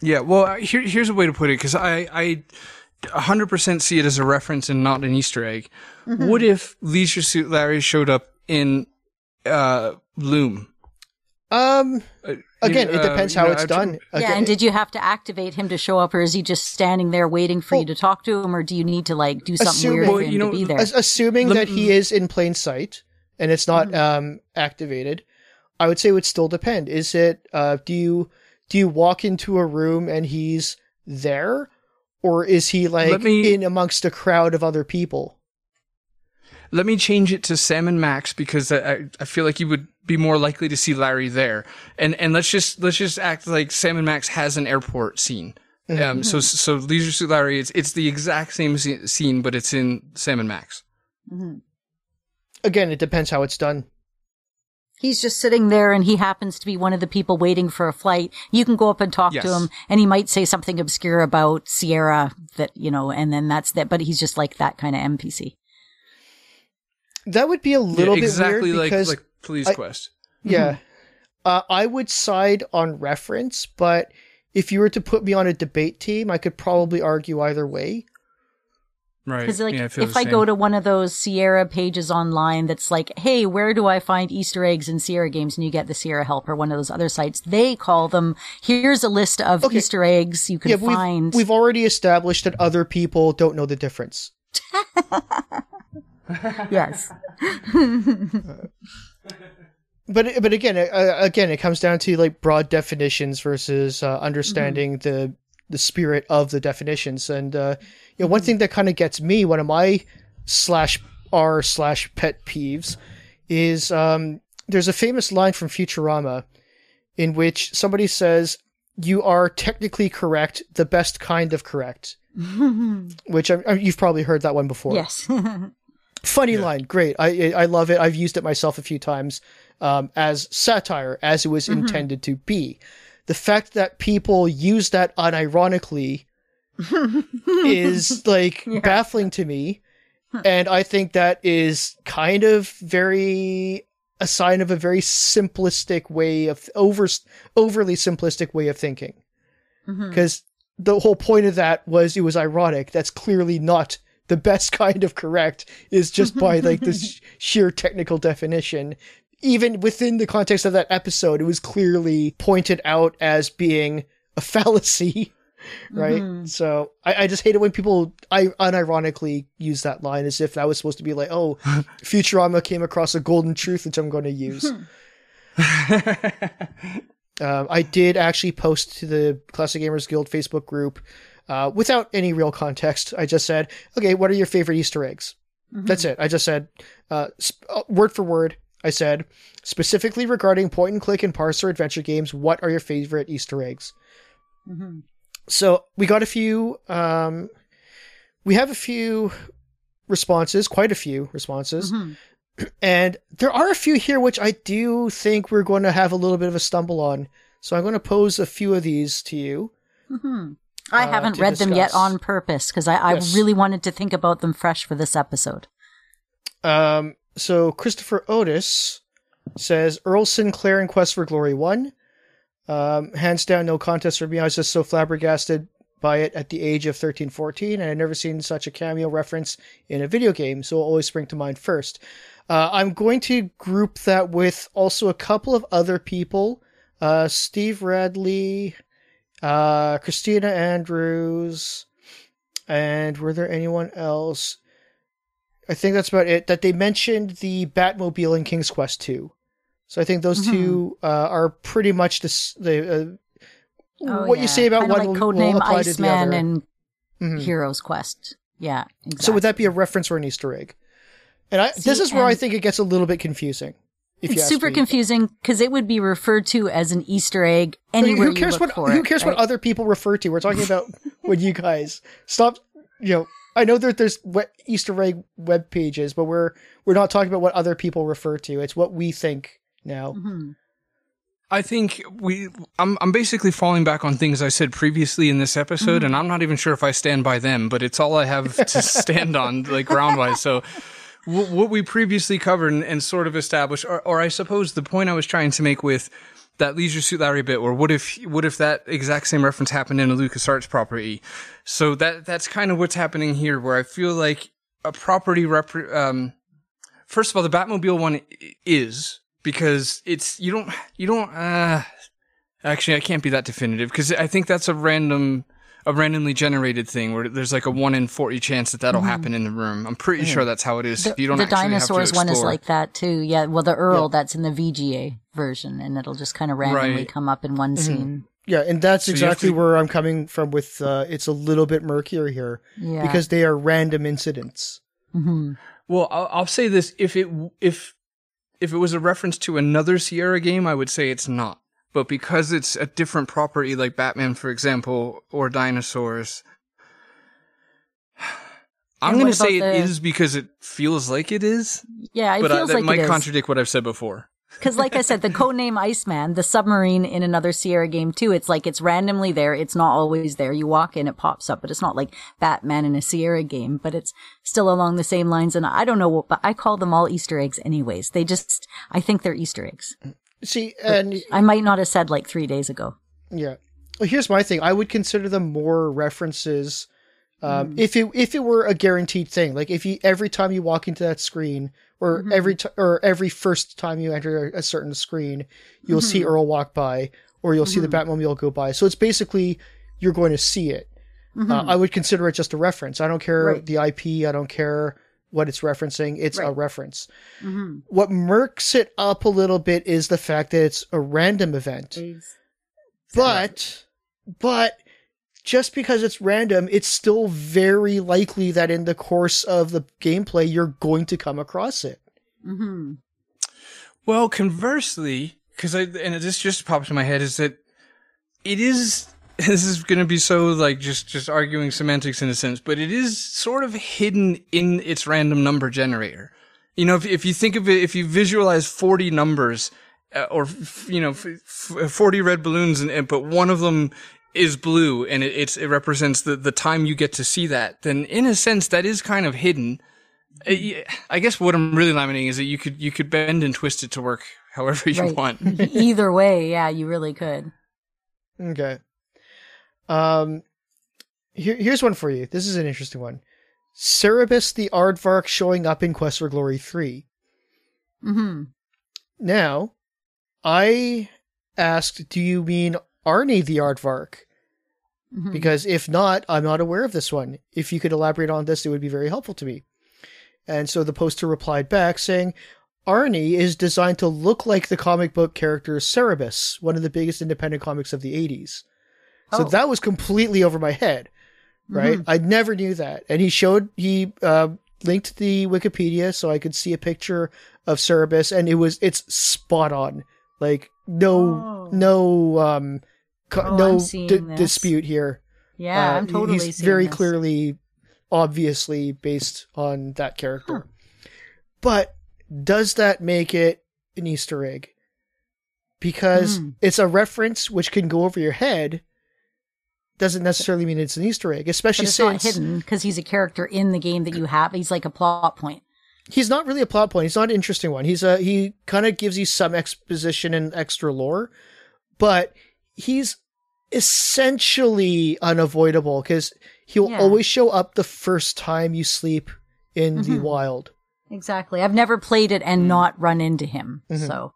Speaker 5: Yeah, well, uh, here, here's a way to put it because I, I 100% see it as a reference and not an Easter egg. What if Leisure Suit Larry showed up in uh, Loom?
Speaker 2: Um.
Speaker 5: Uh,
Speaker 2: Again,
Speaker 5: you-
Speaker 2: it
Speaker 5: uh,
Speaker 2: depends
Speaker 5: you
Speaker 2: how
Speaker 5: know,
Speaker 2: it's
Speaker 5: I-
Speaker 2: done.
Speaker 3: Yeah.
Speaker 2: Again,
Speaker 3: And did you have to activate him to show up or is he just standing there waiting for you to talk to him or do you need to like do something
Speaker 2: Assuming-
Speaker 3: weird
Speaker 2: Well,
Speaker 3: for him
Speaker 5: you know,
Speaker 3: to be there?
Speaker 2: Assuming
Speaker 5: Lem-
Speaker 2: that he is in plain sight and it's not
Speaker 3: Mm-hmm.
Speaker 2: um, activated, I would say it would still depend. Is it uh, do you do you walk into a room and he's there, or is he like
Speaker 5: me-
Speaker 2: in amongst a crowd of other people?
Speaker 5: let me change it to Sam and Max because I, I feel like you would be more likely to see Larry there. And and let's just let's just act like Sam and Max has an airport scene. Um, so so Leisure Suit Larry, it's it's the exact same scene, but it's in Sam and Max.
Speaker 2: Again, it depends how it's done.
Speaker 3: He's just sitting there and he happens to be one of the people waiting for a flight. You can go up and talk
Speaker 5: Yes.
Speaker 3: to him and he might say something obscure about Sierra that, you know, and then that's that, but he's just like that kind of NPC.
Speaker 2: That would be a little
Speaker 5: Yeah,
Speaker 2: bit
Speaker 5: exactly
Speaker 2: weird
Speaker 5: like
Speaker 2: because
Speaker 5: like Police
Speaker 2: I-
Speaker 5: Quest.
Speaker 2: Yeah. Uh, I would side on reference, but if you were to put me on a debate team, I could probably argue either way.
Speaker 5: Right.
Speaker 3: Because like,
Speaker 5: yeah, I
Speaker 3: if I go to one of those Sierra pages online that's like, hey, where do I find Easter eggs in Sierra games? And you get the Sierra Help or one of those other sites, they call them, here's a list of
Speaker 2: Okay.
Speaker 3: Easter eggs you can
Speaker 2: yeah,
Speaker 3: find.
Speaker 2: we've, we've already established that other people don't know the difference.
Speaker 3: yes.
Speaker 2: But but again, uh, again, it comes down to like broad definitions versus uh, understanding the the spirit of the definitions. And uh, you know, one thing that kind of gets me, one of my slash r slash pet peeves, is um, there's a famous line from Futurama in which somebody says, "You are technically correct, the best kind of correct." which I, I, you've probably heard that one before.
Speaker 3: yes.
Speaker 2: Funny line, great. I I I love it. I've used it myself a few times um, as satire, as it was intended to be. The fact that people use that unironically is like baffling to me, and I think that is kind of very a sign of a very simplistic way of over overly simplistic way of thinking. Mm-hmm. Because the whole point of that was it was ironic. That's clearly not the best kind of correct is just by like this sheer technical definition. Even within the context of that episode, it was clearly pointed out as being a fallacy, right? So I, I just hate it when people I unironically use that line as if that was supposed to be like, oh, Futurama came across a golden truth which I'm going to use. Um, I did actually post to the Classic Gamers Guild Facebook group uh, without any real context. I just said, okay, what are your favorite Easter eggs? That's it. I just said, uh, sp- uh, word for word, I said, specifically regarding point and click and parser adventure games, what are your favorite Easter eggs? So we got a few, um, we have a few responses, quite a few responses. And there are a few here which I do think we're going to have a little bit of a stumble on. So I'm going to pose a few of these to you.
Speaker 3: I
Speaker 2: uh,
Speaker 3: haven't read them yet on purpose because I, I
Speaker 2: Yes.
Speaker 3: really wanted to think about them fresh for this episode.
Speaker 2: Um, so Christopher Otis says Earl Sinclair in Quest for Glory 1. Um, hands down, no contest for me. I was just so flabbergasted by it at the age of 13, 14, and I'd never seen such a cameo reference in a video game, so it'll always spring to mind first. Uh, I'm going to group that with also a couple of other people. Uh, Steve Radley, uh, Christina Andrews, and were there anyone else? I think that's about it. That they mentioned the Batmobile in King's Quest 2. So I think those two uh, are pretty much this, the uh,
Speaker 3: Oh,
Speaker 2: what
Speaker 3: yeah.
Speaker 2: you say about
Speaker 3: Kinda
Speaker 2: one
Speaker 3: like
Speaker 2: will, will
Speaker 3: Codename
Speaker 2: apply to the
Speaker 3: Iceman
Speaker 2: other.
Speaker 3: and
Speaker 2: Mhm.
Speaker 3: Heroes Quest. Yeah. Exactly.
Speaker 2: So would that be a reference or an Easter egg? And I, this is where I think it gets a little bit confusing. If
Speaker 3: It's super
Speaker 2: me.
Speaker 3: confusing because it would be referred to as an Easter egg
Speaker 2: But
Speaker 3: anywhere
Speaker 2: who cares
Speaker 3: you look
Speaker 2: what
Speaker 3: for
Speaker 2: who
Speaker 3: it,
Speaker 2: cares what other people refer to? We're talking about what you guys stop. You know, I know that there's we- Easter egg web pages, but we're we're not talking about what other people refer to. It's what we think now.
Speaker 3: Mhm.
Speaker 5: I think we. I'm. I'm basically falling back on things I said previously in this episode, and I'm not even sure if I stand by them. But it's all I have to stand on, like ground wise. So, w- what we previously covered and, and sort of established, or, or I suppose the point I was trying to make with that Leisure Suit Larry bit, or what if what if that exact same reference happened in a LucasArts property? So that that's kind of what's happening here, where I feel like a property rep. Um, first of all, the Batmobile one is because it's you don't you don't uh actually I can't be that definitive because I think that's a random a randomly generated thing where there's like a one in forty chance that that'll happen in the room. I'm pretty sure that's how it is.
Speaker 3: The,
Speaker 5: you don't
Speaker 3: the dinosaurs
Speaker 5: have to
Speaker 3: one is like that too. Yeah. Well, the Earl that's in the VGA version, and it'll just kind of randomly
Speaker 5: Right.
Speaker 3: come up in one scene.
Speaker 2: Yeah, and that's
Speaker 5: you have
Speaker 2: exactly
Speaker 5: to-
Speaker 2: where I'm coming from. With uh, it's a little bit murkier here
Speaker 3: Yeah.
Speaker 2: because they are random incidents.
Speaker 3: hmm
Speaker 5: Well, I'll, I'll say this: if it if if it was a reference to another Sierra game, I would say it's not. But because it's a different property, like Batman, for example, or dinosaurs, I'm going to say
Speaker 3: about
Speaker 5: it
Speaker 3: the-
Speaker 5: is because it feels like it is.
Speaker 3: Yeah, it
Speaker 5: but
Speaker 3: feels
Speaker 5: that
Speaker 3: like
Speaker 5: might contradict what I've said before.
Speaker 3: Because, like I said, the codename Iceman, the submarine in another Sierra game too, it's like it's randomly there. It's not always there. You walk in, it pops up, but it's not like Batman in a Sierra game, but it's still along the same lines. And I don't know what, but I call them all Easter eggs anyways. They just, I think they're Easter eggs.
Speaker 2: See, and
Speaker 3: I might not have said like three days ago.
Speaker 2: Yeah. Well, here's my thing. I would consider them more references. Um, mm. If it if it were a guaranteed thing, like if you every time you walk into that screen, or mm-hmm. every t- or every first time you enter a, certain screen, you'll see mm-hmm. Earl walk by, or you'll see the mm-hmm. Batmobile go by. So it's basically you're going to see it. Uh, I would consider it just a reference. I don't care
Speaker 3: Right.
Speaker 2: the IP. I don't care what it's referencing. It's a reference.
Speaker 3: Mm-hmm.
Speaker 2: What murks it up a little bit is the fact that it's a random event. But, but just because it's random, it's still very likely that in the course of the gameplay, you're going to come across it.
Speaker 3: Mm-hmm.
Speaker 5: Well, conversely, because I and this just popped in my head is that it is. This is going to be so like just just arguing semantics in a sense, but it is sort of hidden in its random number generator. You know, if if you think of it, if you visualize forty numbers, uh, or f- you know, f- f- forty red balloons, and, and but one of them is blue, and it, it's it represents the the time you get to see that. Then, in a sense, that is kind of hidden. Uh, I guess what I'm really lamenting is that you could you could bend and twist it to work however you
Speaker 3: Right.
Speaker 5: want.
Speaker 3: Either way, yeah, you really could.
Speaker 2: Okay. Um, here, here's one for you. This is an interesting one. Cerebus the Aardvark showing up in Quest for Glory 3.
Speaker 3: Mm-hmm.
Speaker 2: Now, I asked, do you mean Arnie the Aardvark?
Speaker 3: Mhm.
Speaker 2: Because if not, I'm not aware of this one. If you could elaborate on this, it would be very helpful to me. And so the poster replied back saying, Arnie is designed to look like the comic book character Cerebus, one of the biggest independent comics of the 80s. So
Speaker 3: Oh.
Speaker 2: that was completely over my head, right? I never knew that. And he showed, he uh, linked the Wikipedia so I could see a picture of Cerebus, and it was, it's spot on. Like, no,
Speaker 3: Oh.
Speaker 2: no, um, co-
Speaker 3: Oh,
Speaker 2: no
Speaker 3: I'm seeing
Speaker 2: di-
Speaker 3: this.
Speaker 2: dispute here.
Speaker 3: Yeah,
Speaker 2: Uh,
Speaker 3: I'm totally
Speaker 2: He's very
Speaker 3: this.
Speaker 2: clearly, obviously based on that character. But does that make it an Easter egg? Because
Speaker 3: Hmm.
Speaker 2: it's a reference which can go over your head, doesn't necessarily mean it's an Easter egg. Especially
Speaker 3: it's not
Speaker 2: since
Speaker 3: hidden because he's a character in the game that you have. He's like a plot point.
Speaker 2: he's not really a plot point. He's not an interesting one. He's a he kind of gives you some exposition and extra lore, but he's essentially unavoidable because he'll
Speaker 3: Yeah.
Speaker 2: always show up the first time you sleep in the
Speaker 3: Mhm.
Speaker 2: wild.
Speaker 3: Exactly. I've never played it and not run into him.
Speaker 2: Mhm.
Speaker 3: So.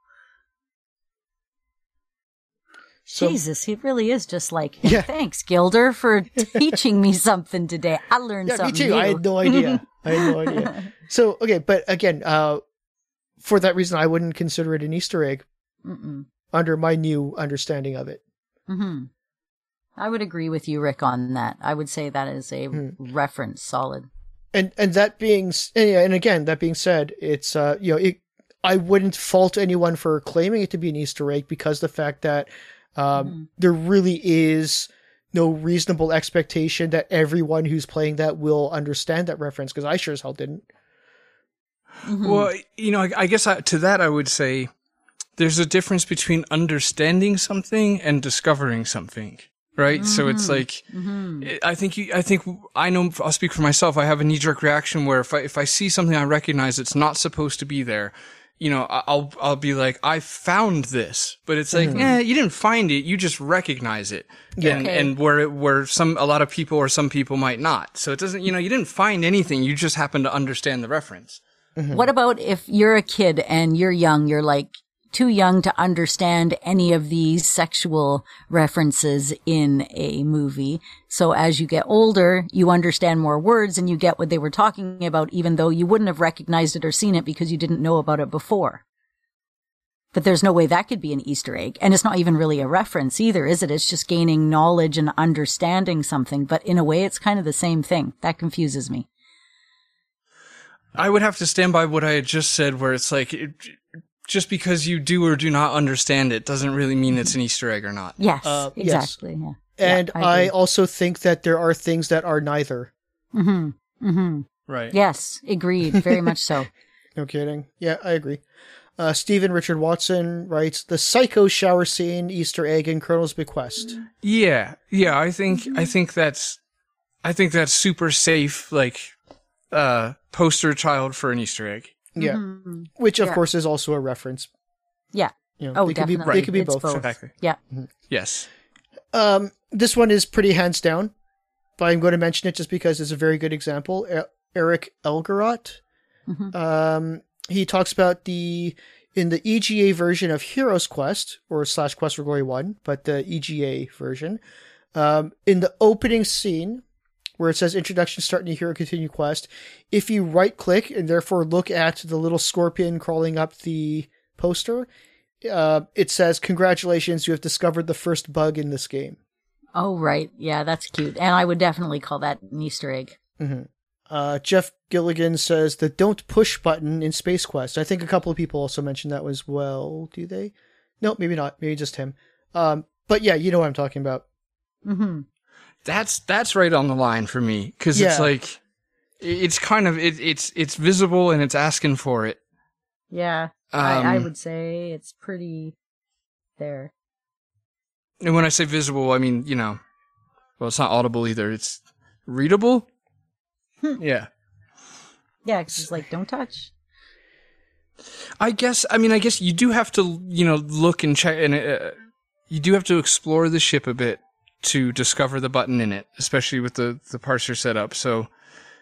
Speaker 2: So
Speaker 3: Jesus, he really is just like, hey,
Speaker 2: Yeah.
Speaker 3: thanks, Gilder, for teaching me something today. I learned
Speaker 2: yeah, me
Speaker 3: something
Speaker 2: too.
Speaker 3: new.
Speaker 2: I had no idea. I had no idea. So okay, but again, uh, for that reason, I wouldn't consider it an Easter egg
Speaker 3: Mm-mm.
Speaker 2: under my new understanding of it.
Speaker 3: hmm I would agree with you, Rick, on that. I would say that is a
Speaker 2: Hmm.
Speaker 3: reference, solid.
Speaker 2: and and that being and and again that being said it's uh you know it i wouldn't fault anyone for claiming it to be an easter egg because the fact that um
Speaker 3: Mhm.
Speaker 2: there really is no reasonable expectation that everyone who's playing that will understand that reference because i sure as hell didn't
Speaker 3: Mhm.
Speaker 5: Well, you know, I, I guess I, to that I would say there's a difference between understanding something and discovering something, right? So it's like
Speaker 3: Mhm.
Speaker 5: I think you, I think I know. I'll speak for myself. I have a knee jerk reaction where if I if I see something I recognize it's not supposed to be there, you know, I- I'll I'll be like, I found this, but it's like, eh, you didn't find it. You just recognize it,
Speaker 2: Yeah.
Speaker 5: and
Speaker 3: Okay.
Speaker 5: and where it, where some a lot of people or some people might not. So it doesn't, you know, you didn't find anything. You just happen to understand the reference.
Speaker 3: What about if you're a kid and you're young, you're like too young to understand any of these sexual references in a movie. So as you get older, you understand more words and you get what they were talking about, even though you wouldn't have recognized it or seen it because you didn't know about it before. But there's no way that could be an Easter egg. And it's not even really a reference either, is it? It's just gaining knowledge and understanding something. But in a way, it's kind of the same thing. That confuses me.
Speaker 5: I would have to stand by what I had just said, where it's like, it, just because you do or do not understand it doesn't really mean it's an Easter egg or not.
Speaker 3: Yes,
Speaker 2: Uh, yes.
Speaker 3: exactly. Yeah.
Speaker 2: And
Speaker 3: Yeah,
Speaker 2: I,
Speaker 3: agree.
Speaker 2: also think that there are things that are neither.
Speaker 3: Mm-hmm. Mm-hmm.
Speaker 5: Right.
Speaker 3: Yes, agreed. Very much so.
Speaker 2: No kidding. Yeah, I agree. Uh, Stephen Richard Watson writes the psycho shower scene Easter egg in Colonel's bequest.
Speaker 5: Yeah. Yeah. I think, I think that's, I think that's super safe, like, uh, poster child for an Easter egg.
Speaker 2: Yeah,
Speaker 3: Mhm.
Speaker 2: which of
Speaker 3: Yeah.
Speaker 2: course is also a reference.
Speaker 3: Yeah.
Speaker 2: You know,
Speaker 3: Oh,
Speaker 2: they could be
Speaker 3: definitely.
Speaker 2: they could be
Speaker 3: It's
Speaker 2: both.
Speaker 3: both.
Speaker 5: Exactly.
Speaker 3: Yeah.
Speaker 5: Yes.
Speaker 2: Um, this one is pretty hands down, but I'm going to mention it just because it's a very good example. E- Eric Elgarot.
Speaker 3: Mhm.
Speaker 2: Um, he talks about the in the EGA version of Heroes Quest or slash Quest for Glory One, but the EGA version. Um, in the opening scene where it says introduction start new hero continue quest, if you right click and therefore look at the little scorpion crawling up the poster, uh, it says congratulations, you have discovered the first bug in this game.
Speaker 3: Oh, right. Yeah, that's cute. And I would definitely call that an Easter egg.
Speaker 2: Uh, Jeff Gilligan says the don't push button in Space Quest. I think a couple of people also mentioned that as well. Do they? No, maybe not. Maybe just him. Um, but yeah, you know what I'm talking about.
Speaker 3: Mm-hmm.
Speaker 5: That's, that's right on the line for me. Cause it's like, it's kind of, it, it's, it's visible and it's asking for it.
Speaker 3: Yeah.
Speaker 5: Um,
Speaker 3: I, I would say it's pretty there.
Speaker 5: And when I say visible, I mean, you know, well, it's not audible either. It's readable. yeah.
Speaker 3: Yeah, 'cause it's like, don't touch.
Speaker 5: I guess, I mean, I guess you do have to, you know, look and check, and uh, you do have to explore the ship a bit to discover the button in it, especially with the, the parser setup. So,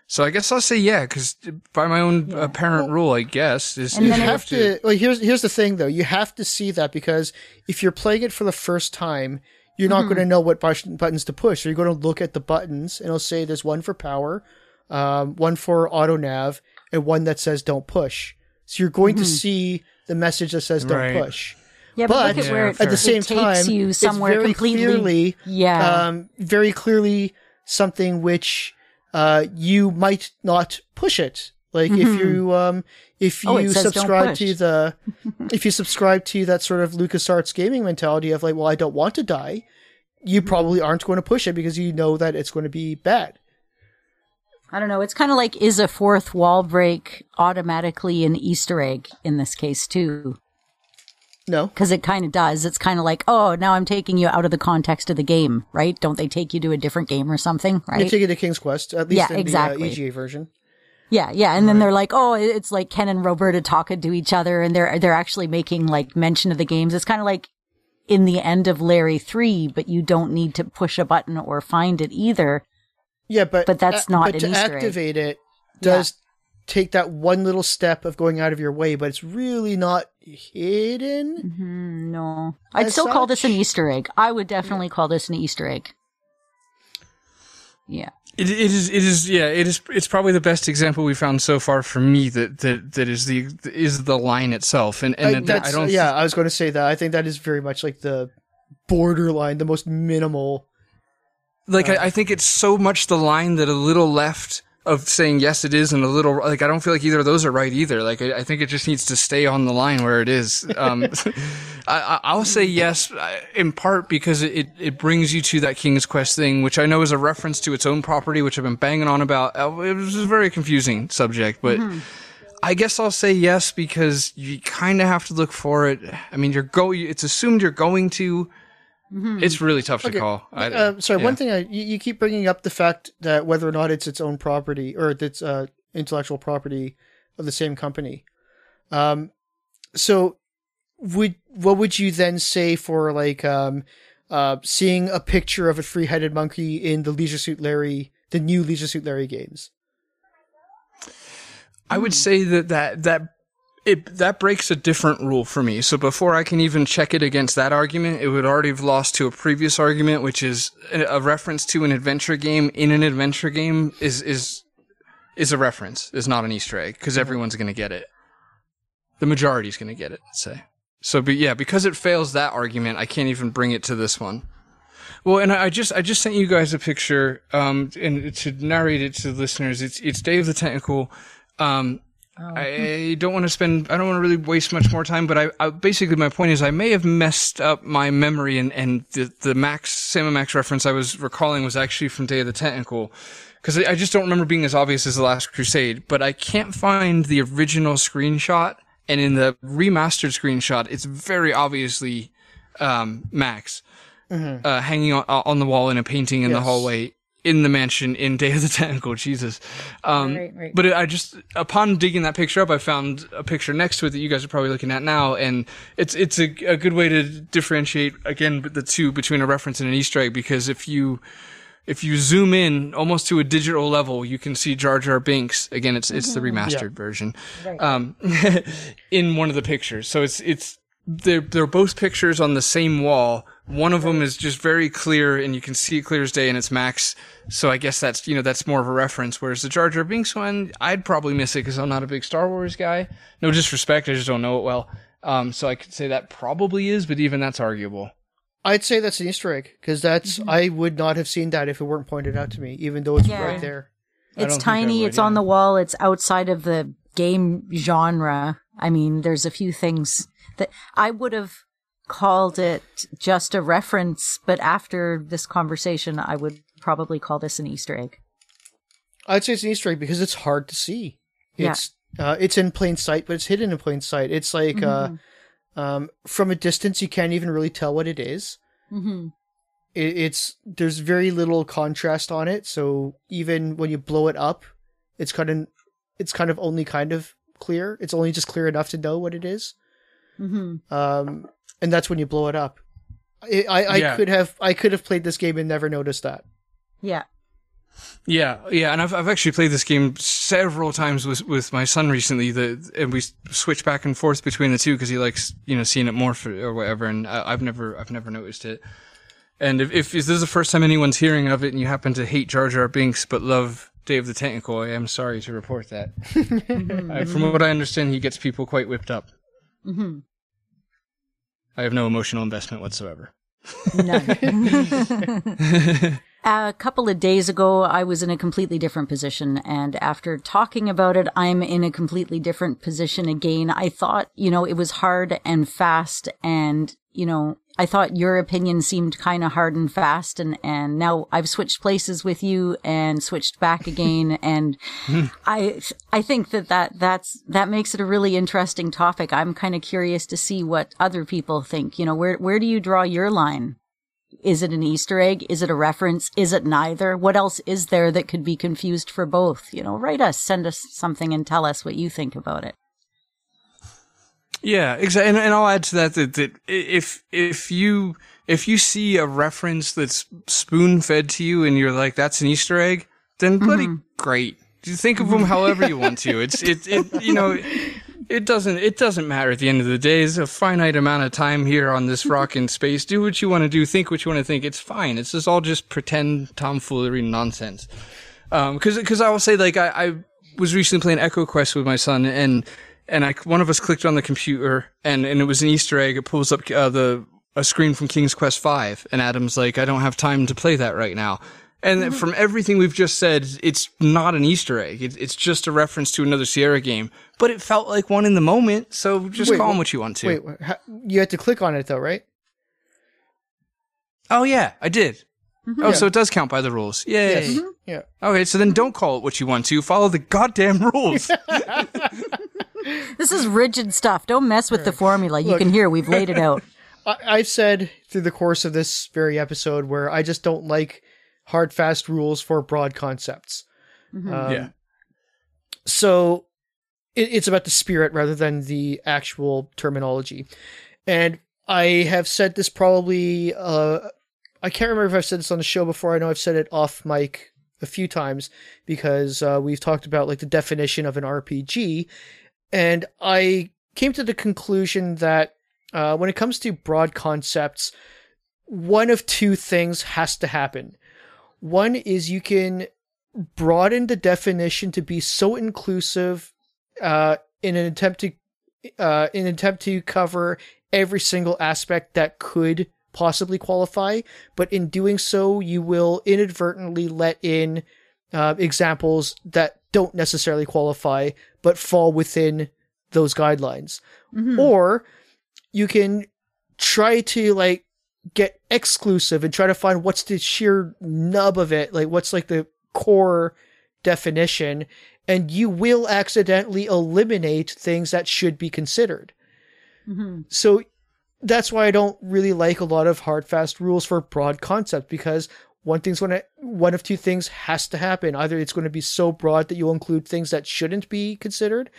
Speaker 5: so I guess I'll say yeah, because by my own
Speaker 3: Yeah.
Speaker 5: apparent rule, I guess, is
Speaker 2: You
Speaker 3: then
Speaker 2: have to. Well, here's here's the thing though. You have to see that because if you're playing it for the first time, you're not going to know what buttons to push. So you're going to look at the buttons, and it'll say there's one for power, um, one for auto nav, and one that says don't push. So you're going to see the message that says don't
Speaker 5: Right.
Speaker 2: push.
Speaker 3: Yeah, but,
Speaker 2: But
Speaker 3: look at where it,
Speaker 2: at the
Speaker 3: it
Speaker 2: same
Speaker 3: takes
Speaker 2: time,
Speaker 3: you
Speaker 2: it's
Speaker 3: somewhere
Speaker 2: very
Speaker 3: completely.
Speaker 2: clearly,
Speaker 3: yeah.
Speaker 2: um, very clearly something which uh, you might not push it. Like if you um, if
Speaker 3: Oh,
Speaker 2: you
Speaker 3: don't
Speaker 2: subscribe to the if you subscribe to that sort of LucasArts gaming mentality of like, well, I don't want to die, you
Speaker 3: Mm-hmm.
Speaker 2: probably aren't going to push it because you know that it's going to be bad.
Speaker 3: I don't know. It's kind of like is a fourth wall break automatically an Easter egg in this case too?
Speaker 2: No,
Speaker 3: Because it kind of does. It's kind of like, oh, now I'm taking you out of the context of the game, right? Don't they take you to a different game or something, right?
Speaker 2: take you to King's Quest at least
Speaker 3: Yeah,
Speaker 2: in
Speaker 3: exactly.
Speaker 2: the uh, EGA version.
Speaker 3: Yeah, yeah, and then they're like, oh, it's like Ken and Roberta talking to each other, and they're they're actually making like mention of the games. It's kind of like in the end of Larry Three, but you don't need to push a button or find it either.
Speaker 2: Yeah, but
Speaker 3: But that's
Speaker 2: a-
Speaker 3: not
Speaker 2: but to
Speaker 3: Easter egg.
Speaker 2: activate it does take that one little step of going out of your way, but it's really not hidden.
Speaker 3: Hmm, no, I'd
Speaker 2: As
Speaker 3: still call this an Easter egg. I would definitely call this an Easter egg. Yeah.
Speaker 5: It, it is. It is. Yeah. It is. It's probably the best example we found so far for me that that that is the is the line itself. And and
Speaker 2: I,
Speaker 5: that-
Speaker 2: that's,
Speaker 5: I don't.
Speaker 2: yeah, I was going to say that. I think that is very much like the borderline, the most minimal.
Speaker 5: like I, I think it's so much the line that a little left of saying yes it is and a little like I don't feel like either of those are right either. Like I, I think it just needs to stay on the line where it is. Um, I, I- I'll say yes in part because it, it brings you to that King's Quest thing, which I know is a reference to its own property, which I've been banging on about. Uh, It was a very confusing subject, but. I guess I'll say yes because you kind of have to look for it. I mean, you're go. It's assumed you're going to. It's really tough to call. I,
Speaker 2: Uh, sorry,
Speaker 5: yeah.
Speaker 2: one thing I, you, you keep bringing up the fact that whether or not it's its own property or it's uh, intellectual property of the same company. Um, so would what would you then say for like um, uh, seeing a picture of a three-headed monkey in the Leisure Suit Larry, the new Leisure Suit Larry games?
Speaker 5: I would say that that that it that breaks a different rule for me. So before I can even check it against that argument, it would already have lost to a previous argument, which is a, reference to an adventure game in an adventure game is is is a reference, is not an Easter egg because everyone's going to get it. The majority's going to get it. Let's say. So, but yeah, because it fails that argument, I can't even bring it to this one. Well, and I I just I just sent you guys a picture, um, and to narrate it to the listeners, it's it's Day of the Tentacle Um,
Speaker 3: Oh.
Speaker 5: I don't want to spend. I don't want to really waste much more time. But I, I basically my point is I may have messed up my memory and and the the Max Sam and Max reference I was recalling was actually from Day of the Tentacle. Because I I just don't remember being as obvious as the Last Crusade, but I can't find the original screenshot, and in the remastered screenshot, it's very obviously um, Max uh, hanging on, on the wall in a painting in the hallway in the mansion in Day of the Tentacle. Jesus. Um,
Speaker 3: Right, right.
Speaker 5: But it, I just, upon digging that picture up, I found a picture next to it that you guys are probably looking at now, and it's it's a, a good way to differentiate again the two between a reference and an Easter egg because if you if you zoom in almost to a digital level, you can see Jar Jar Binks. Again, it's it's the remastered version um, in one of the pictures. So it's it's they're they're both pictures on the same wall. One of them is just very clear, and you can see it clear as day, and it's Max. So I guess that's you know that's more of a reference. Whereas the Jar Jar Binks one, I'd probably miss it because I'm not a big Star Wars guy. No disrespect, I just don't know it well. Um, so I could say that probably is, but even that's arguable.
Speaker 2: I'd say that's an Easter egg because that's I would not have seen that if it weren't pointed out to me, even though it's
Speaker 3: Yeah.
Speaker 2: right there.
Speaker 3: It's
Speaker 5: don't think I
Speaker 3: tiny.
Speaker 5: would,
Speaker 3: it's on the wall. It's outside of the game genre. I mean, there's a few things that I would have called it just a reference, but after this conversation, I would probably call this an Easter egg.
Speaker 2: I'd say it's an Easter egg because it's hard to see.
Speaker 3: Yeah.
Speaker 2: It's uh, it's in plain sight, but it's hidden in plain sight. It's like
Speaker 3: Mm-hmm.
Speaker 2: uh, um, from a distance, you can't even really tell what it is.
Speaker 3: Mm-hmm.
Speaker 2: It, it's there's very little contrast on it, so even when you blow it up, it's kind of it's kind of only kind of clear. It's only just clear enough to know what it is.
Speaker 3: Mm-hmm.
Speaker 2: Um, and that's when you blow it up. I, I, I
Speaker 5: Yeah.
Speaker 2: could have I could have played this game and never noticed that.
Speaker 3: Yeah.
Speaker 5: Yeah, yeah, and I've I've actually played this game several times with with my son recently. The and we switch back and forth between the two because he likes you know seeing it more for, or whatever. And I, I've never I've never noticed it. And if, if this is the first time anyone's hearing of it, and you happen to hate Jar Jar Binks but love Day of the Tentacle, I am sorry to report that. Uh, from what I understand, he gets people quite whipped up.
Speaker 3: Mm-hmm.
Speaker 5: I have no emotional investment whatsoever.
Speaker 3: None. a couple of days ago, I was in a completely different position. And after talking about it, I'm in a completely different position again. I thought, you know, it was hard and fast. And, you know, I thought your opinion seemed kind of hard and fast. And, and now I've switched places with you and switched back again. and I, I think that, that that's, that makes it a really interesting topic. I'm kind of curious to see what other people think. You know, where, where do you draw your line? Is it an Easter egg? Is it a reference? Is it neither? What else is there that could be confused for both? You know, write us, send us something and tell us what you think about it.
Speaker 5: Yeah, exactly. And, and I'll add to that, that that if if you if you see a reference that's spoon fed to you and you're like that's an Easter egg, then bloody great. You think of them however you want to. It's it it you know it doesn't it doesn't matter at the end of the day. It's a finite amount of time here on this rock in space. Do what you want to do. Think what you want to think. It's fine. It's just all just pretend tomfoolery nonsense. Um, cause, cause I will say, like, I, I was recently playing EcoQuest with my son and, and I, one of us clicked on the computer and, and it was an Easter egg. It pulls up, uh, the, a screen from King's Quest V. And Adam's like, I don't have time to play that right now. And mm-hmm. from everything we've just said, it's not an Easter egg. It, it's just a reference to another Sierra game, but it felt like one in the moment. So just
Speaker 2: Wait,
Speaker 5: call them what you want to.
Speaker 2: Wait, wh- ha- you had to click on it though, right?
Speaker 5: Oh yeah, I did. Mm-hmm. Oh,
Speaker 2: Yeah.
Speaker 5: so it does count by the rules. Yay.
Speaker 2: Yes. Mm-hmm. Yeah.
Speaker 5: Okay, so then don't call it what you want to. Follow the goddamn rules.
Speaker 3: This is rigid stuff. Don't mess with the formula. You
Speaker 2: Look.
Speaker 3: can hear we've laid it out.
Speaker 2: I- I've said through the course of this very episode where I just don't like hard, fast rules for broad concepts. Um,
Speaker 5: yeah.
Speaker 2: So it, it's about the spirit rather than the actual terminology. And I have said this probably, uh, I can't remember if I've said this on the show before. I know I've said it off mic a few times because uh, we've talked about like the definition of an RPG. And I came to the conclusion that uh, when it comes to broad concepts, one of two things has to happen. One is you can broaden the definition to be so inclusive uh, in an attempt to uh, in an attempt to cover every single aspect that could possibly qualify, but in doing so, you will inadvertently let in uh, examples that don't necessarily qualify but fall within those guidelines. Mm-hmm. Or you can try to like get exclusive and try to find what's the sheer nub of it, like what's like the core definition, and you will accidentally eliminate things that should be considered. Mm-hmm. So that's why I don't really like a lot of hard fast rules for broad concept because one thing's going to one of two things has to happen. Either it's going to be so broad that you'll include things that shouldn't be considered,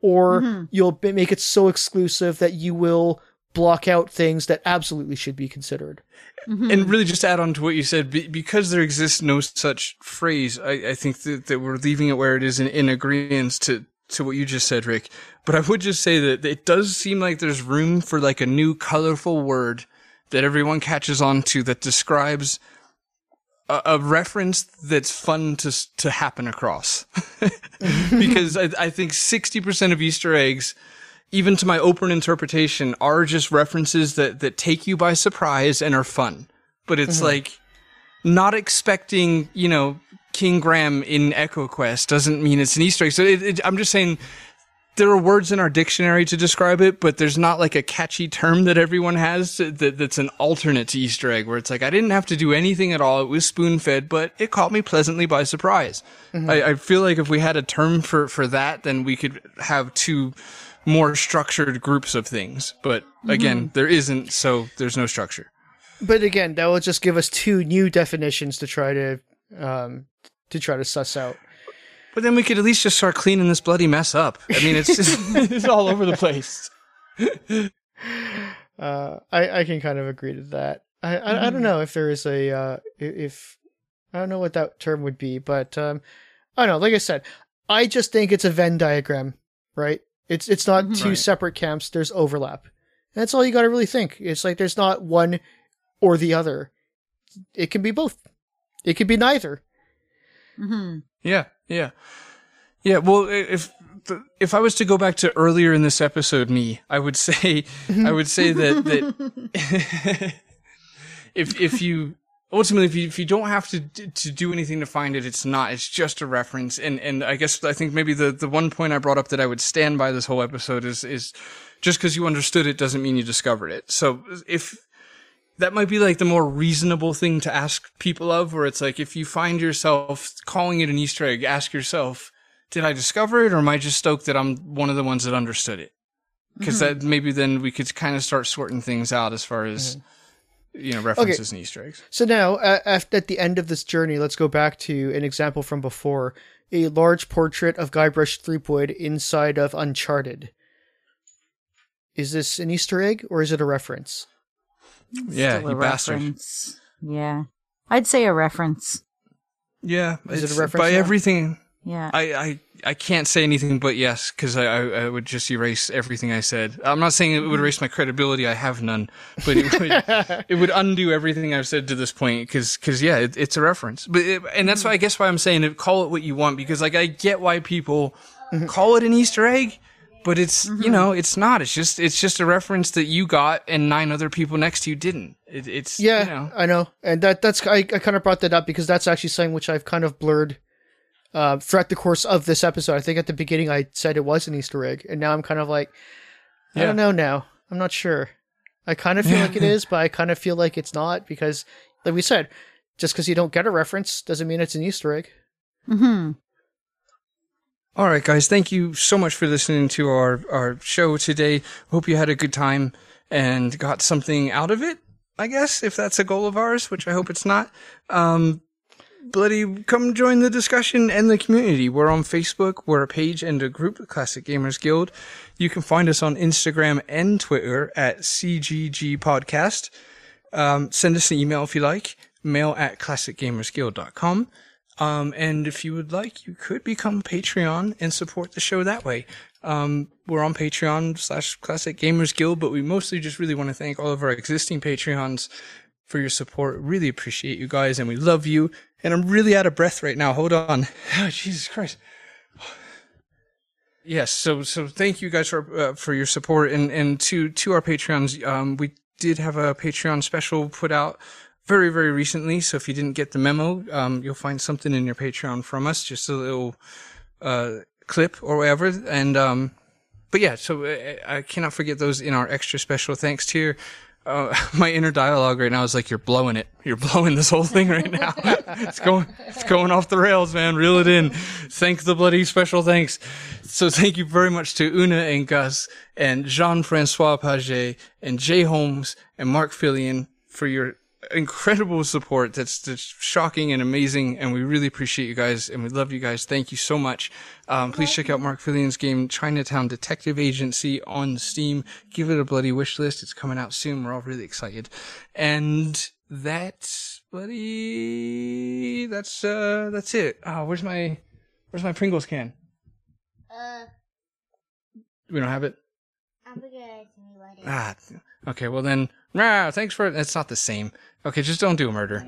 Speaker 2: or mm-hmm. you'll make it so exclusive that you will block out things that absolutely should be considered. Mm-hmm.
Speaker 5: And really, just to add on to what you said, be, because there exists no such phrase, I, I think that, that we're leaving it where it is in, in agreement to, to what you just said, Rick. But I would just say that it does seem like there's room for like a new colorful word that everyone catches on to that describes a, a reference that's fun to to happen across. because I, I think 60% of Easter eggs even to my open interpretation, are just references that, that take you by surprise and are fun. But it's mm-hmm. like not expecting, you know, King Graham in EcoQuest doesn't mean it's an Easter egg. So it, it, I'm just saying there are words in our dictionary to describe it, but there's not like a catchy term that everyone has that, that's an alternate to Easter egg where it's like, I didn't have to do anything at all. It was spoon fed, but it caught me pleasantly by surprise. I, I feel like if we had a term for, for that, then we could have two more structured groups of things. But again, there isn't, so there's no structure.
Speaker 2: But again, that will just give us two new definitions to try to um, to try to suss out.
Speaker 5: But then we could at least just start cleaning this bloody mess up. I mean, it's just, it's all over the place.
Speaker 2: Uh, I I can kind of agree to that. I I, I don't know if there is a uh, if I don't know what that term would be, but um, I don't know. Like I said, I just think it's a Venn diagram, right? It's it's not two
Speaker 5: Right.
Speaker 2: separate camps. There's overlap. And that's all you got to really think. It's like there's not one or the other. It can be both. It could be neither.
Speaker 3: hmm
Speaker 5: Yeah, yeah, yeah. Well, if if I was to go back to earlier in this episode, me, I would say, I would say that that if if you ultimately if you if you don't have to to do anything to find it, it's not. It's just a reference. And and I guess I think maybe the the one point I brought up that I would stand by this whole episode is is just because you understood it doesn't mean you discovered it. So if that might be like the more reasonable thing to ask people of, where it's like if you find yourself calling it an Easter egg, ask yourself, did I discover it or am I just stoked that I'm one of the ones that understood it? Because that maybe then we could kind of start sorting things out as far as you know references and Easter eggs.
Speaker 2: So now, uh, at the end of this journey, let's go back to an example from before: a large portrait of Guybrush Threepwood inside of Uncharted. Is this an Easter egg or is it a reference?
Speaker 5: Yeah,
Speaker 3: Still a
Speaker 5: bastard.
Speaker 3: reference. Yeah. I'd say a reference.
Speaker 5: Yeah,
Speaker 2: Is it a reference
Speaker 5: by
Speaker 2: now?
Speaker 5: everything?
Speaker 3: Yeah.
Speaker 5: I, I I can't say anything but yes because I, I I would just erase everything I said. I'm not saying it would erase my credibility. I have none, but it would it would undo everything I've said to this point because yeah, it, it's a reference. But it, and that's why I guess why I'm saying it. Call it what you want because like I get why people mm-hmm. call it an Easter egg, but it's you know it's not. It's just it's just a reference that you got and nine other people next to you didn't. It, it's
Speaker 2: Yeah,
Speaker 5: you know.
Speaker 2: I know, and that that's I, I kind of brought that up because that's actually something which I've kind of blurred uh, throughout the course of this episode. I think at the beginning I said it was an Easter egg, and now I'm kind of like, I
Speaker 5: Yeah.
Speaker 2: don't know now. I'm not sure. I kind of feel like it is, but I kind of feel like it's not because, like we said, just because you don't get a reference doesn't mean it's an Easter egg.
Speaker 3: hmm
Speaker 5: All right, guys. Thank you so much for listening to our, our show today. Hope you had a good time and got something out of it, I guess, if that's a goal of ours, which I hope it's not. Um, bloody come join the discussion and the community. We're on Facebook. We're a page and a group, Classic Gamers Guild. You can find us on Instagram and Twitter at CGG Podcast. Um, send us an email if you like, mail at classicgamersguild.com. Um, and if you would like, you could become Patreon and support the show that way. Um, we're on Patreon slash Classic Gamers Guild, but we mostly just really want to thank all of our existing Patreons for your support. Really appreciate you guys and we love you. And I'm really out of breath right now. Hold on. Oh, Jesus Christ. Yes, so so thank you guys for uh, for your support and and to to our Patreons. Um, we did have a Patreon special put out very very recently. So if you didn't get the memo, um, you'll find something in your Patreon from us. Just a little uh, clip or whatever. And um, but yeah, so I, I cannot forget those in our extra special thanks tier. Uh, my inner dialogue right now is like, you're blowing it. You're blowing this whole thing right now. it's going, it's going off the rails, man. Reel it in. Thank the bloody special thanks. So thank you very much to Una and Gus and Jean-Francois Paget and Jay Holmes and Mark Fillion for your incredible support. That's, that's shocking and amazing. And we really appreciate you guys and we love you guys. Thank you so much. Um, please check out Mark Fillion's game, Chinatown Detective Agency on Steam. Give it a bloody wish list. It's coming out soon. We're all really excited. And that's bloody, that's, uh, that's it. Oh, where's my, where's my Pringles can?
Speaker 6: Uh,
Speaker 5: We don't have it?
Speaker 6: I forgot to me what it
Speaker 5: Ah, okay. Well then, nah, thanks for, it. it's not the same. Okay, just don't do murder.